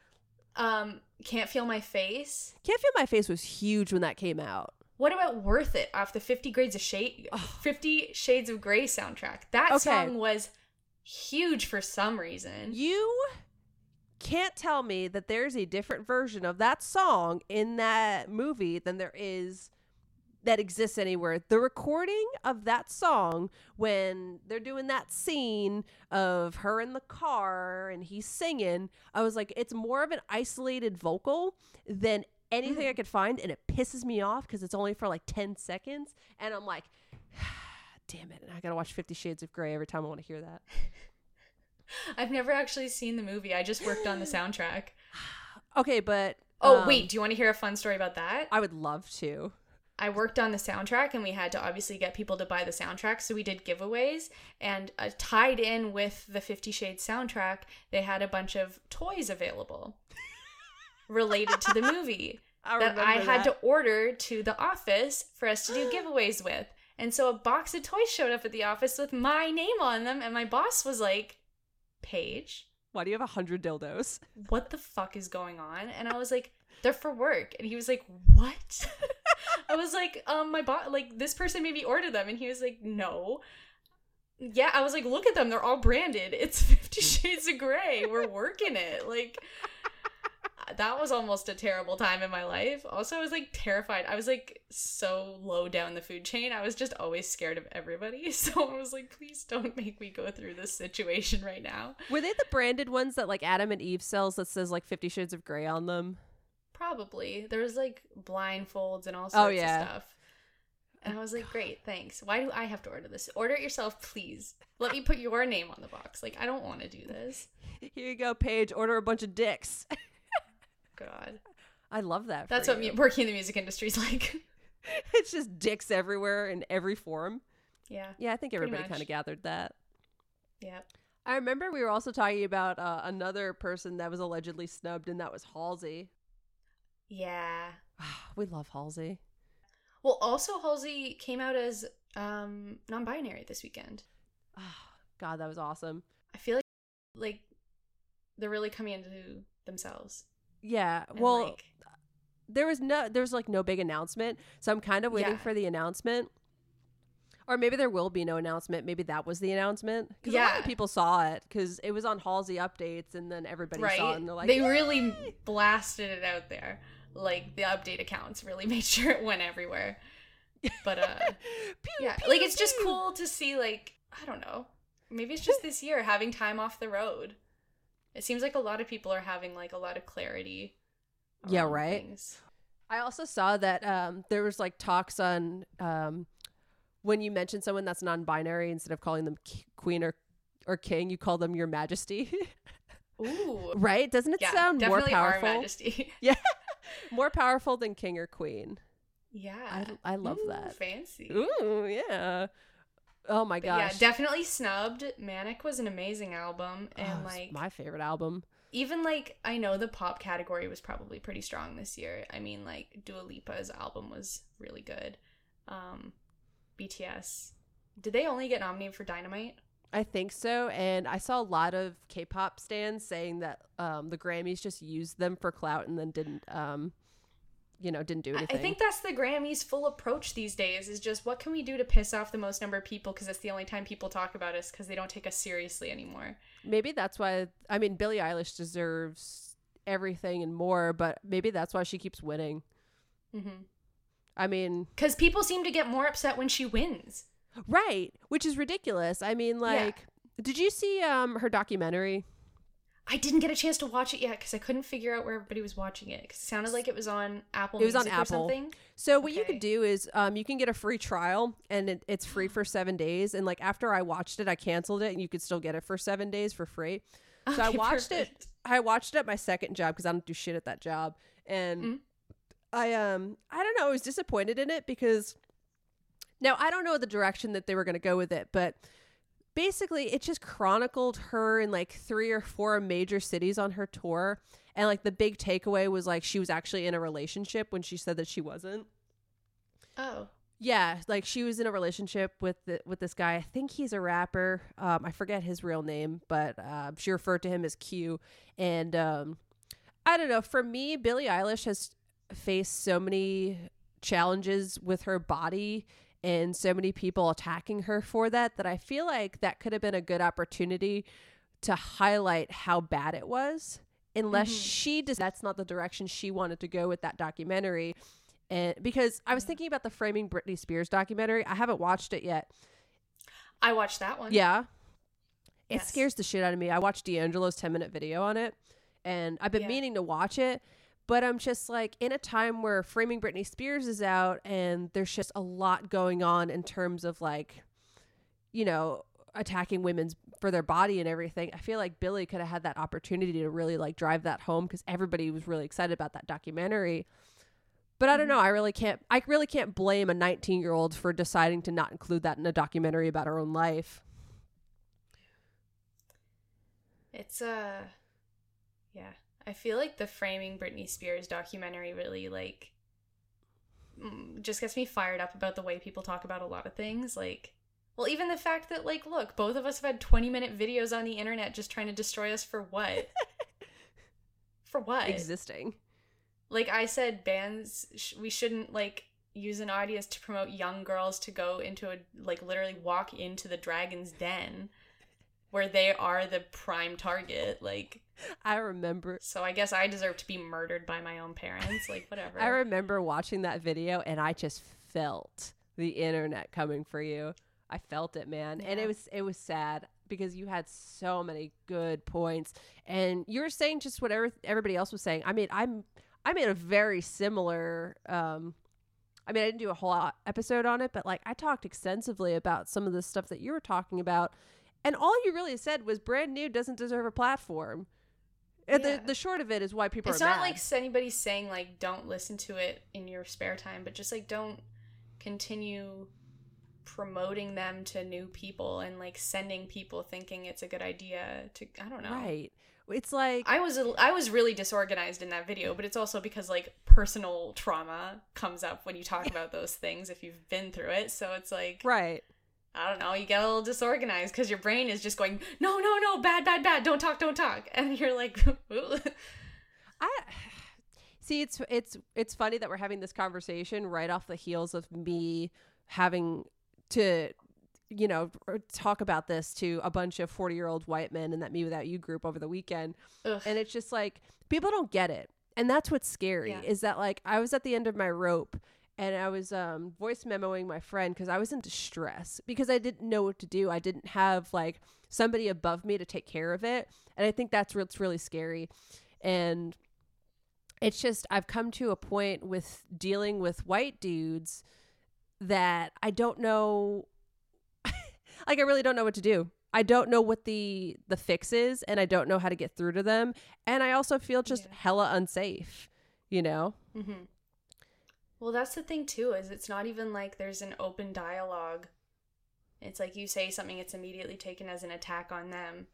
um, can't feel my face. Can't Feel My Face was huge when that came out. What about Worth It off the 50 Grades of Shade 50 Shades of Grey soundtrack? That Okay. song was huge for some reason. You can't tell me that there's a different version of that song in that movie than there is that exists anywhere. The recording of that song when they're doing that scene of her in the car and he's singing, I was like, it's more of an isolated vocal than anything mm. I could find, and it pisses me off because it's only for like 10 seconds. And I'm like, damn it. And I gotta watch Fifty Shades of Grey every time I want to hear that. I've never actually seen the movie. I just worked on the soundtrack. Okay, but Oh, um, wait, do you want to hear a fun story about that? I would love to. I worked on the soundtrack and we had to obviously get people to buy the soundtrack. So we did giveaways and uh, tied in with the Fifty Shades soundtrack, they had a bunch of toys available related to the movie I that I had to order to the office for us to do giveaways with. And so a box of toys showed up at the office with my name on them. And my boss was like, Paige, Why do you have a hundred dildos? what the fuck is going on? And I was like, they're for work. And he was like, what? I was like, um, my bot, like, this person made me order them. And he was like, no. Yeah, I was like, look at them. They're all branded. It's Fifty Shades of Grey. We're working it. Like, that was almost a terrible time in my life. Also, I was like terrified. I was like so low down the food chain. I was just always scared of everybody. So I was like, please don't make me go through this situation right now. Were they the branded ones that like Adam and Eve sells that says like Fifty Shades of Grey on them? Probably. There was like blindfolds and all oh, sorts Oh, yeah. of stuff. And I was like, great, thanks. Why do I have to order this? Order it yourself, please. Let me put your name on the box. Like, I don't want to do this. Here you go, Paige. Order a bunch of dicks. God. I love that. That's what you. working in the music industry is like. it's just dicks everywhere in every form. yeah. Yeah, I think everybody kind of gathered that. Yeah. I remember we were also talking about uh, another person that was allegedly snubbed, and that was Halsey. Yeah. we love Halsey. Well, also Halsey came out as um non-binary this weekend. Oh, God, that was awesome. I feel like like they're really coming into themselves. Yeah. and, Well, like, there was no, there was like no big announcement, so I'm kind of waiting Yeah. for the announcement. Or maybe there will be no announcement. Maybe that was the announcement. Because a lot Yeah. of people saw it because it was on Halsey updates, and then everybody saw it, right? and they're like, they really blasted it out there. Like the update accounts really made sure it went everywhere. But uh Pew, yeah, pew, like it's just cool to see like I don't know. Maybe it's just this year having time off the road. It seems like a lot of people are having like a lot of clarity. Yeah, right? things. I also saw that um, there was like talks on um, when you mention someone that's non-binary, instead of calling them k- queen or or king, you call them your majesty. Ooh. right? Doesn't it Yeah, sound more powerful? majesty. More powerful than king or queen. yeah. I, I love Ooh, that. Fancy. Ooh, yeah. Oh my gosh. Yeah, definitely snubbed. Manic was an amazing album, Oh, and it's like my favorite album. even like I know the pop category was probably pretty strong this year. I mean, like Dua Lipa's album was really good. Um, BTS did they only get nominated for Dynamite? I think so, and I saw a lot of K-pop stands saying that um, the Grammys just used them for clout and then didn't, um, you know, didn't do anything. I think that's the Grammys' full approach these days. Is just what can we do to piss off the most number of people? Because that's the only time people talk about us because they don't take us seriously anymore. maybe that's why. I mean, Billie Eilish deserves everything and more, but maybe that's why she keeps winning. Mm-hmm. I mean, Because people seem to get more upset when she wins. right, which is ridiculous. I mean, like, did you see um her documentary? I didn't get a chance to watch it yet because I couldn't figure out where everybody was watching it. Because it sounded like it was on Apple. It was on Music or Apple. something. So what you could do is um, you can get a free trial and it, it's free for seven days. And like after I watched it, I canceled it and you could still get it for seven days for free. So I watched perfect. it. I watched it at my second job because I don't do shit at that job, and Mhm. I um I don't know. I was disappointed in it because now I don't know the direction that they were going to go with it, but basically it just chronicled her in like three or four major cities on her tour. And like the big takeaway was like she was actually in a relationship when she said that she wasn't. Oh, Yeah, like she was in a relationship with the, with this guy. I think he's a rapper. Um, I forget his real name, but uh, she referred to him as Q. And um, I don't know. For me, Billie Eilish has faced so many challenges with her body and so many people attacking her for that that I feel like that could have been a good opportunity to highlight how bad it was. Unless Mhm. she does, that's not the direction she wanted to go with that documentary and because I was thinking about the Framing Britney Spears documentary. I haven't watched it yet. I watched that one. Yeah. It Yes. scares the shit out of me. I watched D'Angelo's 10 minute video on it and I've been Yeah. meaning to watch it, but I'm just like in a time where Framing Britney Spears is out and there's just a lot going on in terms of like, you know, attacking women's for their body and everything. I feel like Billie could have had that opportunity to really like drive that home because everybody was really excited about that documentary. But I don't Mhm. know. I really can't. I really can't blame a 19 year old for deciding to not include that in a documentary about her own life. It's uh yeah. I feel like the framing Britney Spears documentary really like just gets me fired up about the way people talk about a lot of things like well even the fact that like look both of us have had 20 minute videos on the internet just trying to destroy us for what for what Existing. like i said bands sh- we shouldn't like use an audience to promote young girls to go into a like literally walk into the dragon's den where they are the prime target like I remember. so i guess i deserve to be murdered by my own parents like whatever I remember watching that video and I just felt the internet coming for you. I felt it, man. And it was it was sad because you had so many good points and you were saying just whatever everybody else was saying. I mean, I'm I made a very similar um I mean, I didn't do a whole episode on it, but like I talked extensively about some of the stuff that you were talking about. And all you really said was brand new doesn't deserve a platform. And Yeah. The the short of it is why people it's are not like anybody's saying like don't listen to it in your spare time but just like don't continue promoting them to new people and like sending people thinking it's a good idea to i don't know Right. It's like I was i was really disorganized in that video, but it's also because like personal trauma comes up when you talk about those things if you've been through it. So it's like right. I don't know, you get a little disorganized because your brain is just going no no no bad bad bad don't talk don't talk and you're like "Ooh." I see it's it's it's funny that we're having this conversation right off the heels of me having to you know talk about this to a bunch of 40 year old white men in that me without you group over the weekend Ugh. and it's just like people don't get it and that's what's scary Yeah. is that like i was at the end of my rope and i was um voice memoing my friend because i was in distress because i didn't know what to do i didn't have like somebody above me to take care of it and i think that's what's really scary and it's just i've come to a point with dealing with white dudes that i don't know like i really don't know what to do i don't know what the the fix is and i don't know how to get through to them and i also feel just Yeah. hella unsafe you know Mm-hmm. Well, that's the thing too. Is it's not even like there's an open dialogue. It's like you say something, it's immediately taken as an attack on them.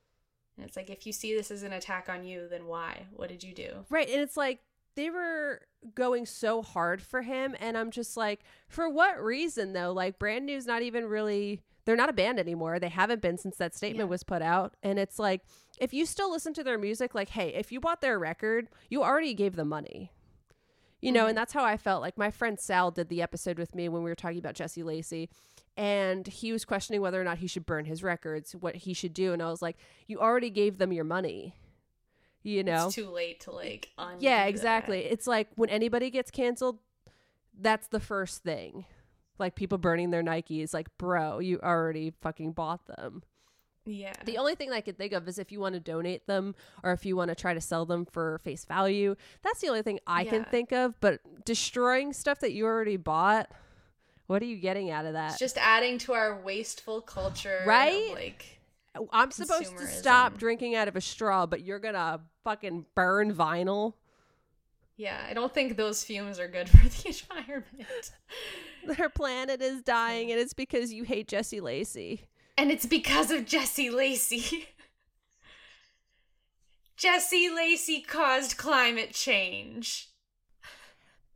And it's like if you see this as an attack on you, then why? What did you do? right and it's like they were going so hard for him and i'm just like for what reason though like brand new's not even really they're not a band anymore they haven't been since that statement Yeah. was put out and it's like if you still listen to their music like hey if you bought their record you already gave them money you know and mm-hmm. that's how i felt like my friend sal did the episode with me when we were talking about jesse lacey and he was questioning whether or not he should burn his records what he should do and i was like you already gave them your money you know? It's too late to like undo yeah that. exactly. It's like when anybody gets canceled that's the first thing. Like people burning their nikes like bro you already fucking bought them Yeah. the only thing i can think of is if you want to donate them or if you want to try to sell them for face value that's the only thing i can think of but destroying stuff that you already bought what are you getting out of that It's just adding to our wasteful culture. of, Right? like oh, i'm supposed to stop drinking out of a straw but you're gonna fucking burn vinyl yeah, I don't think those fumes are good for the environment. their planet is dying and it's because you hate jesse lacey And it's because of Jesse Lacey. Jesse Lacey caused climate change.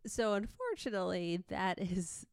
So unfortunately, that is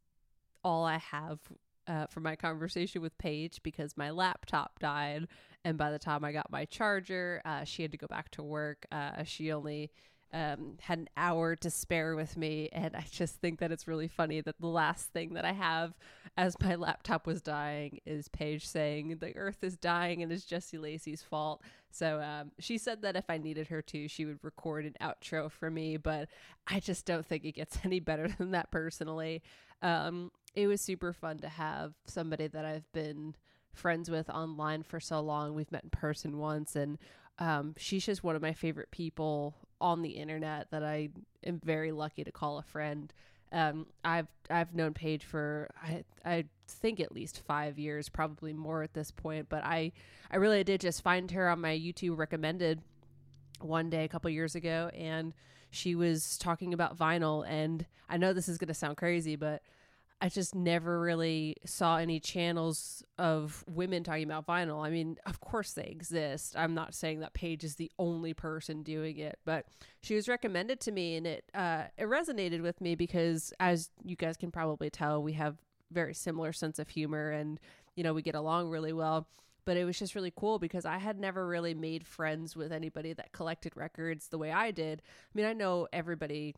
all I have uh, for my conversation with Paige because my laptop died, and by the time I got my charger, uh, she had to go back to work. Uh, she only um, had an hour to spare with me, and I just think that it's really funny that the last thing that I have as my laptop was dying is Paige saying the Earth is dying and it's Jesse Lacey's fault. So um, she said that if I needed her to, she would record an outro for me, but I just don't think it gets any better than that personally. Um, it was super fun to have somebody that I've been friends with online for so long. We've met in person once, and um, she's just one of my favorite people on the internet that I am very lucky to call a friend. Um, I've I've known Paige for I I think at least five years, probably more at this point. But I I really did just find her on my YouTube recommended one day a couple years ago, and she was talking about vinyl. And I know this is going to sound crazy, but I just never really saw any channels of women talking about vinyl. I mean, of course they exist. I'm not saying that Paige is the only person doing it, but she was recommended to me, and it uh, it resonated with me because, as you guys can probably tell, we have very similar sense of humor, and you know we get along really well. But it was just really cool because I had never really made friends with anybody that collected records the way I did. I mean, I know everybody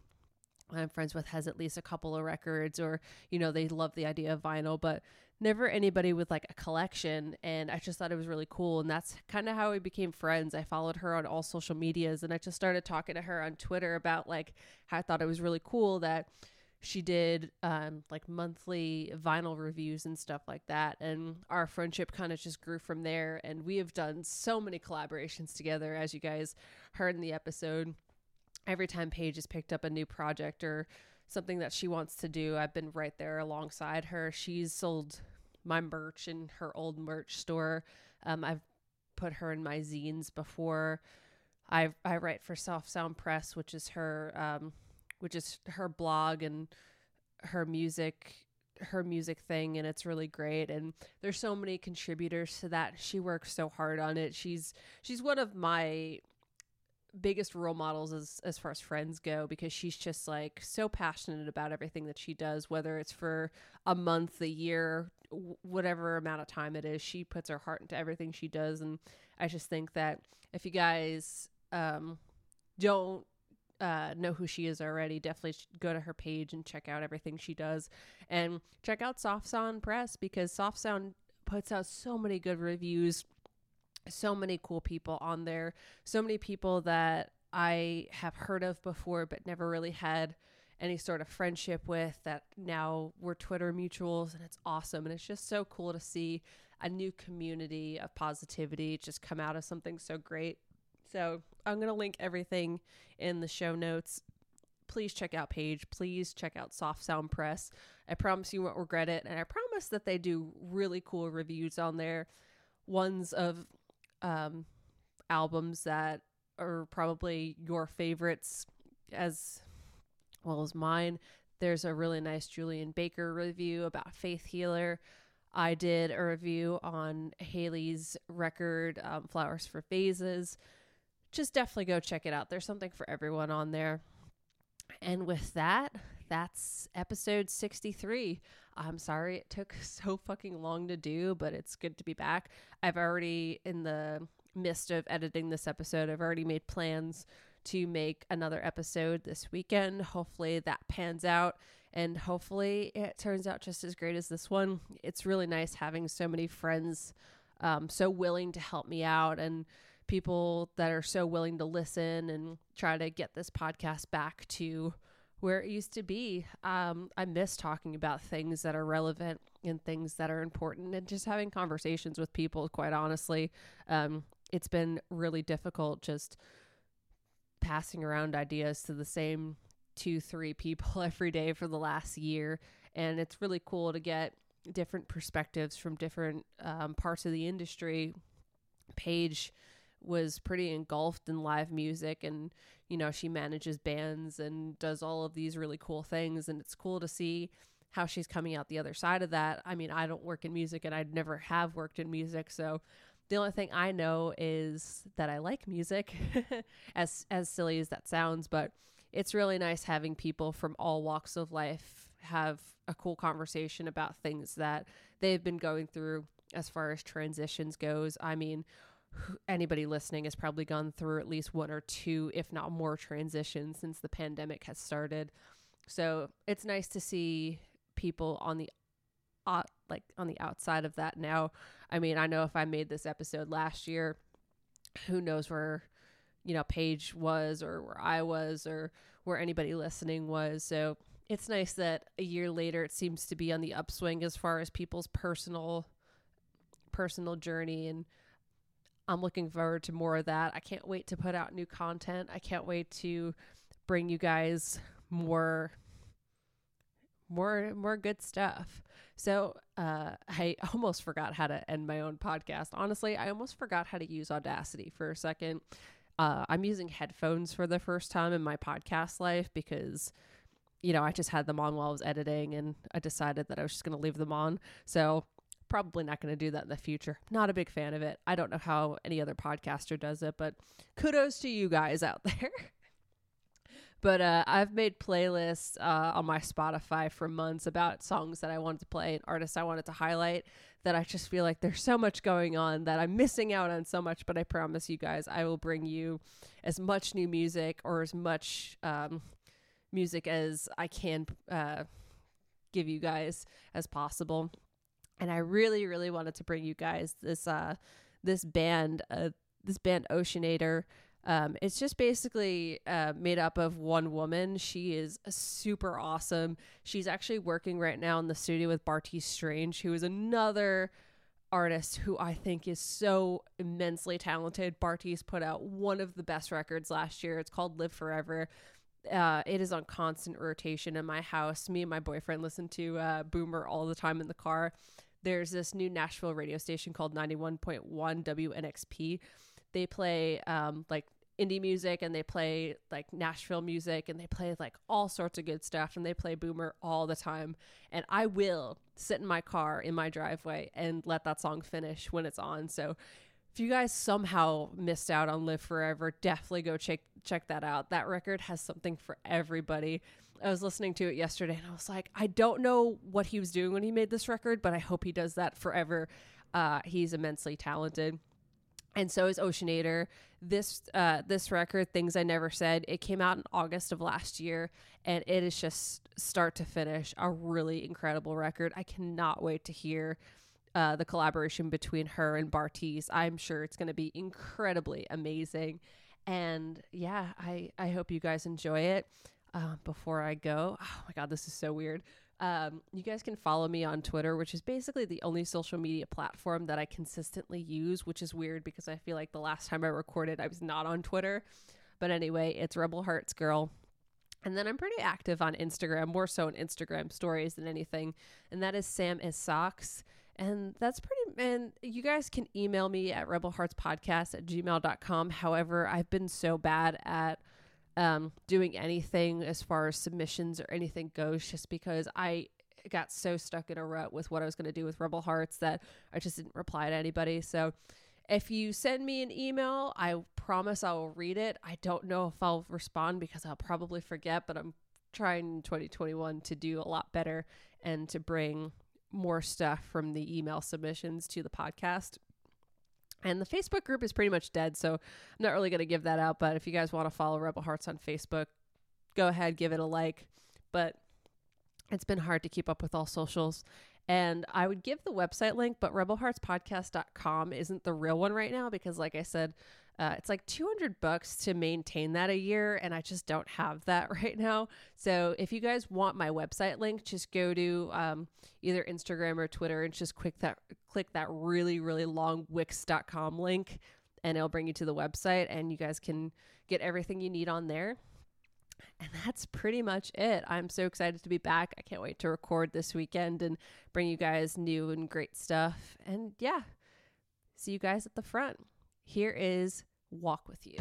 I'm friends with has at least a couple of records or you know they love the idea of vinyl but never anybody with like a collection and I just thought it was really cool and that's kind of how we became friends. I followed her on all social medias and I just started talking to her on Twitter about like how I thought it was really cool that she did um, like monthly vinyl reviews and stuff like that and our friendship kind of just grew from there and we have done so many collaborations together as you guys heard in the episode every time Paige has picked up a new project or something that she wants to do, I've been right there alongside her. She's sold my merch in her old merch store. Um, I've put her in my zines before. I I write for Soft Sound Press, which is her um, which is her blog and her music her music thing and it's really great and there's so many contributors to that she works so hard on it she's she's one of my biggest role models as as far as friends go because she's just like so passionate about everything that she does whether it's for a month a year whatever amount of time it is she puts her heart into everything she does and i just think that if you guys um don't uh, know who she is already, definitely go to her page and check out everything she does. And check out Soft Sound Press because Soft Sound puts out so many good reviews so many cool people on there, so many people that I have heard of before but never really had any sort of friendship with that now we're Twitter mutuals and it's awesome and it's just so cool to see a new community of positivity just come out of something so great. So, I'm going to link everything in the show notes. Please check out Paige. Please check out Soft Sound Press. I promise you won't regret it and I promise that they do really cool reviews on there. Ones of um, albums that are probably your favorites as well as mine. There's a really nice Julien Baker review about Faith Healer. I did a review on Hayley's record, um, Flowers for Vases. Just definitely go check it out. There's something for everyone on there. And with that, that's episode 63. I'm sorry it took so fucking long to do, but it's good to be back. I've already, in the midst of editing this episode, I've already made plans to make another episode this weekend. Hopefully that pans out and hopefully it turns out just as great as this one. It's really nice having so many friends um, so willing to help me out and people that are so willing to listen and try to get this podcast back to where it used to be. Um, I miss talking about things that are relevant and things that are important and just having conversations with people, quite honestly. Um, it's been really difficult just passing around ideas to the same two, three people every day for the last year. And it's really cool to get different perspectives from different um, parts of the industry. Paige was pretty engulfed in live music and you know she manages bands and does all of these really cool things and it's cool to see how she's coming out the other side of that. I mean i don't work in music and i'd never have worked in music so the only thing i know is that i like music as as silly as that sounds but it's really nice having people from all walks of life have a cool conversation about things that they've been going through as far as transitions goes. I mean anybody listening has probably gone through at least one or two, if not more, transitions since the pandemic has started. So it's nice to see people on the uh, like on the outside of that now. I mean, I know if I made this episode last year, who knows where you know Paige was or where I was or where anybody listening was. So it's nice that a year later it seems to be on the upswing as far as people's personal personal journey and I'm looking forward to more of that. I can't wait to put out new content. I can't wait to bring you guys more more more good stuff. So, uh I almost forgot how to end my own podcast. Honestly, I almost forgot how to use Audacity for a second. Uh, I'm using headphones for the first time in my podcast life because, you know, I just had them on while I was editing and I decided that I was just going to leave them on. So, probably not going to do that in the future. Not a big fan of it. I don't know how any other podcaster does it, but kudos to you guys out there. but uh, I've made playlists uh, on my Spotify for months about songs that I wanted to play and artists I wanted to highlight that I just feel like there's so much going on that I'm missing out on so much. But I promise you guys, I will bring you as much new music or as much um, music as I can uh, give you guys as possible. And I really, really wanted to bring you guys this uh, this band, uh, this band Oceanator. Um, it's just basically uh, made up of one woman. She is super awesome. She's actually working right now in the studio with Bartees Strange, who is another artist who I think is so immensely talented. Bartees put out one of the best records last year. It's called Live Forever. Uh, it is on constant rotation in my house. Me and my boyfriend listen to uh, Boomer all the time in the car. There's this new Nashville radio station called 91.1 WNXP. They play um, like indie music and they play like Nashville music and they play like all sorts of good stuff and they play Boomer all the time. And I will sit in my car in my driveway and let that song finish when it's on. So if you guys somehow missed out on Live Forever, definitely go check check that out. That record has something for everybody. I was listening to it yesterday and I was like, I don't know what he was doing when he made this record, but I hope he does that forever. Uh, he's immensely talented and so is Oceanator. This uh, this record, Things I Never Said, it came out in August of last year, and it is just start to finish a really incredible record. I cannot wait to hear uh, the collaboration between her and Bartees. I'm sure it's going to be incredibly amazing, and yeah, I I hope you guys enjoy it. Uh, before I go, oh my god, this is so weird. Um, you guys can follow me on Twitter, which is basically the only social media platform that I consistently use, which is weird because I feel like the last time I recorded, I was not on Twitter. But anyway, it's Rebel Hearts Girl. And then I'm pretty active on Instagram, more so on Instagram stories than anything. And that is Sam is Socks. And that's pretty, and you guys can email me at rebelheartspodcast at gmail.com. However, I've been so bad at um, doing anything as far as submissions or anything goes, just because I got so stuck in a rut with what I was going to do with Rebel Hearts that I just didn't reply to anybody. So if you send me an email, I promise I will read it. I don't know if I'll respond because I'll probably forget, but I'm trying 2021 to do a lot better and to bring more stuff from the email submissions to the podcast. And the Facebook group is pretty much dead, so I'm not really going to give that out. But if you guys want to follow Rebel Hearts on Facebook, go ahead, give it a like. But it's been hard to keep up with all socials. And I would give the website link, but rebelheartspodcast.com isn't the real one right now because, like I said, uh, it's like 200 bucks to maintain that a year, and I just don't have that right now. So if you guys want my website link, just go to um, either Instagram or Twitter and just click that click that really really long Wix.com link, and it'll bring you to the website, and you guys can get everything you need on there. And that's pretty much it. I'm so excited to be back. I can't wait to record this weekend and bring you guys new and great stuff. And yeah, see you guys at the front. Here is Walk With You.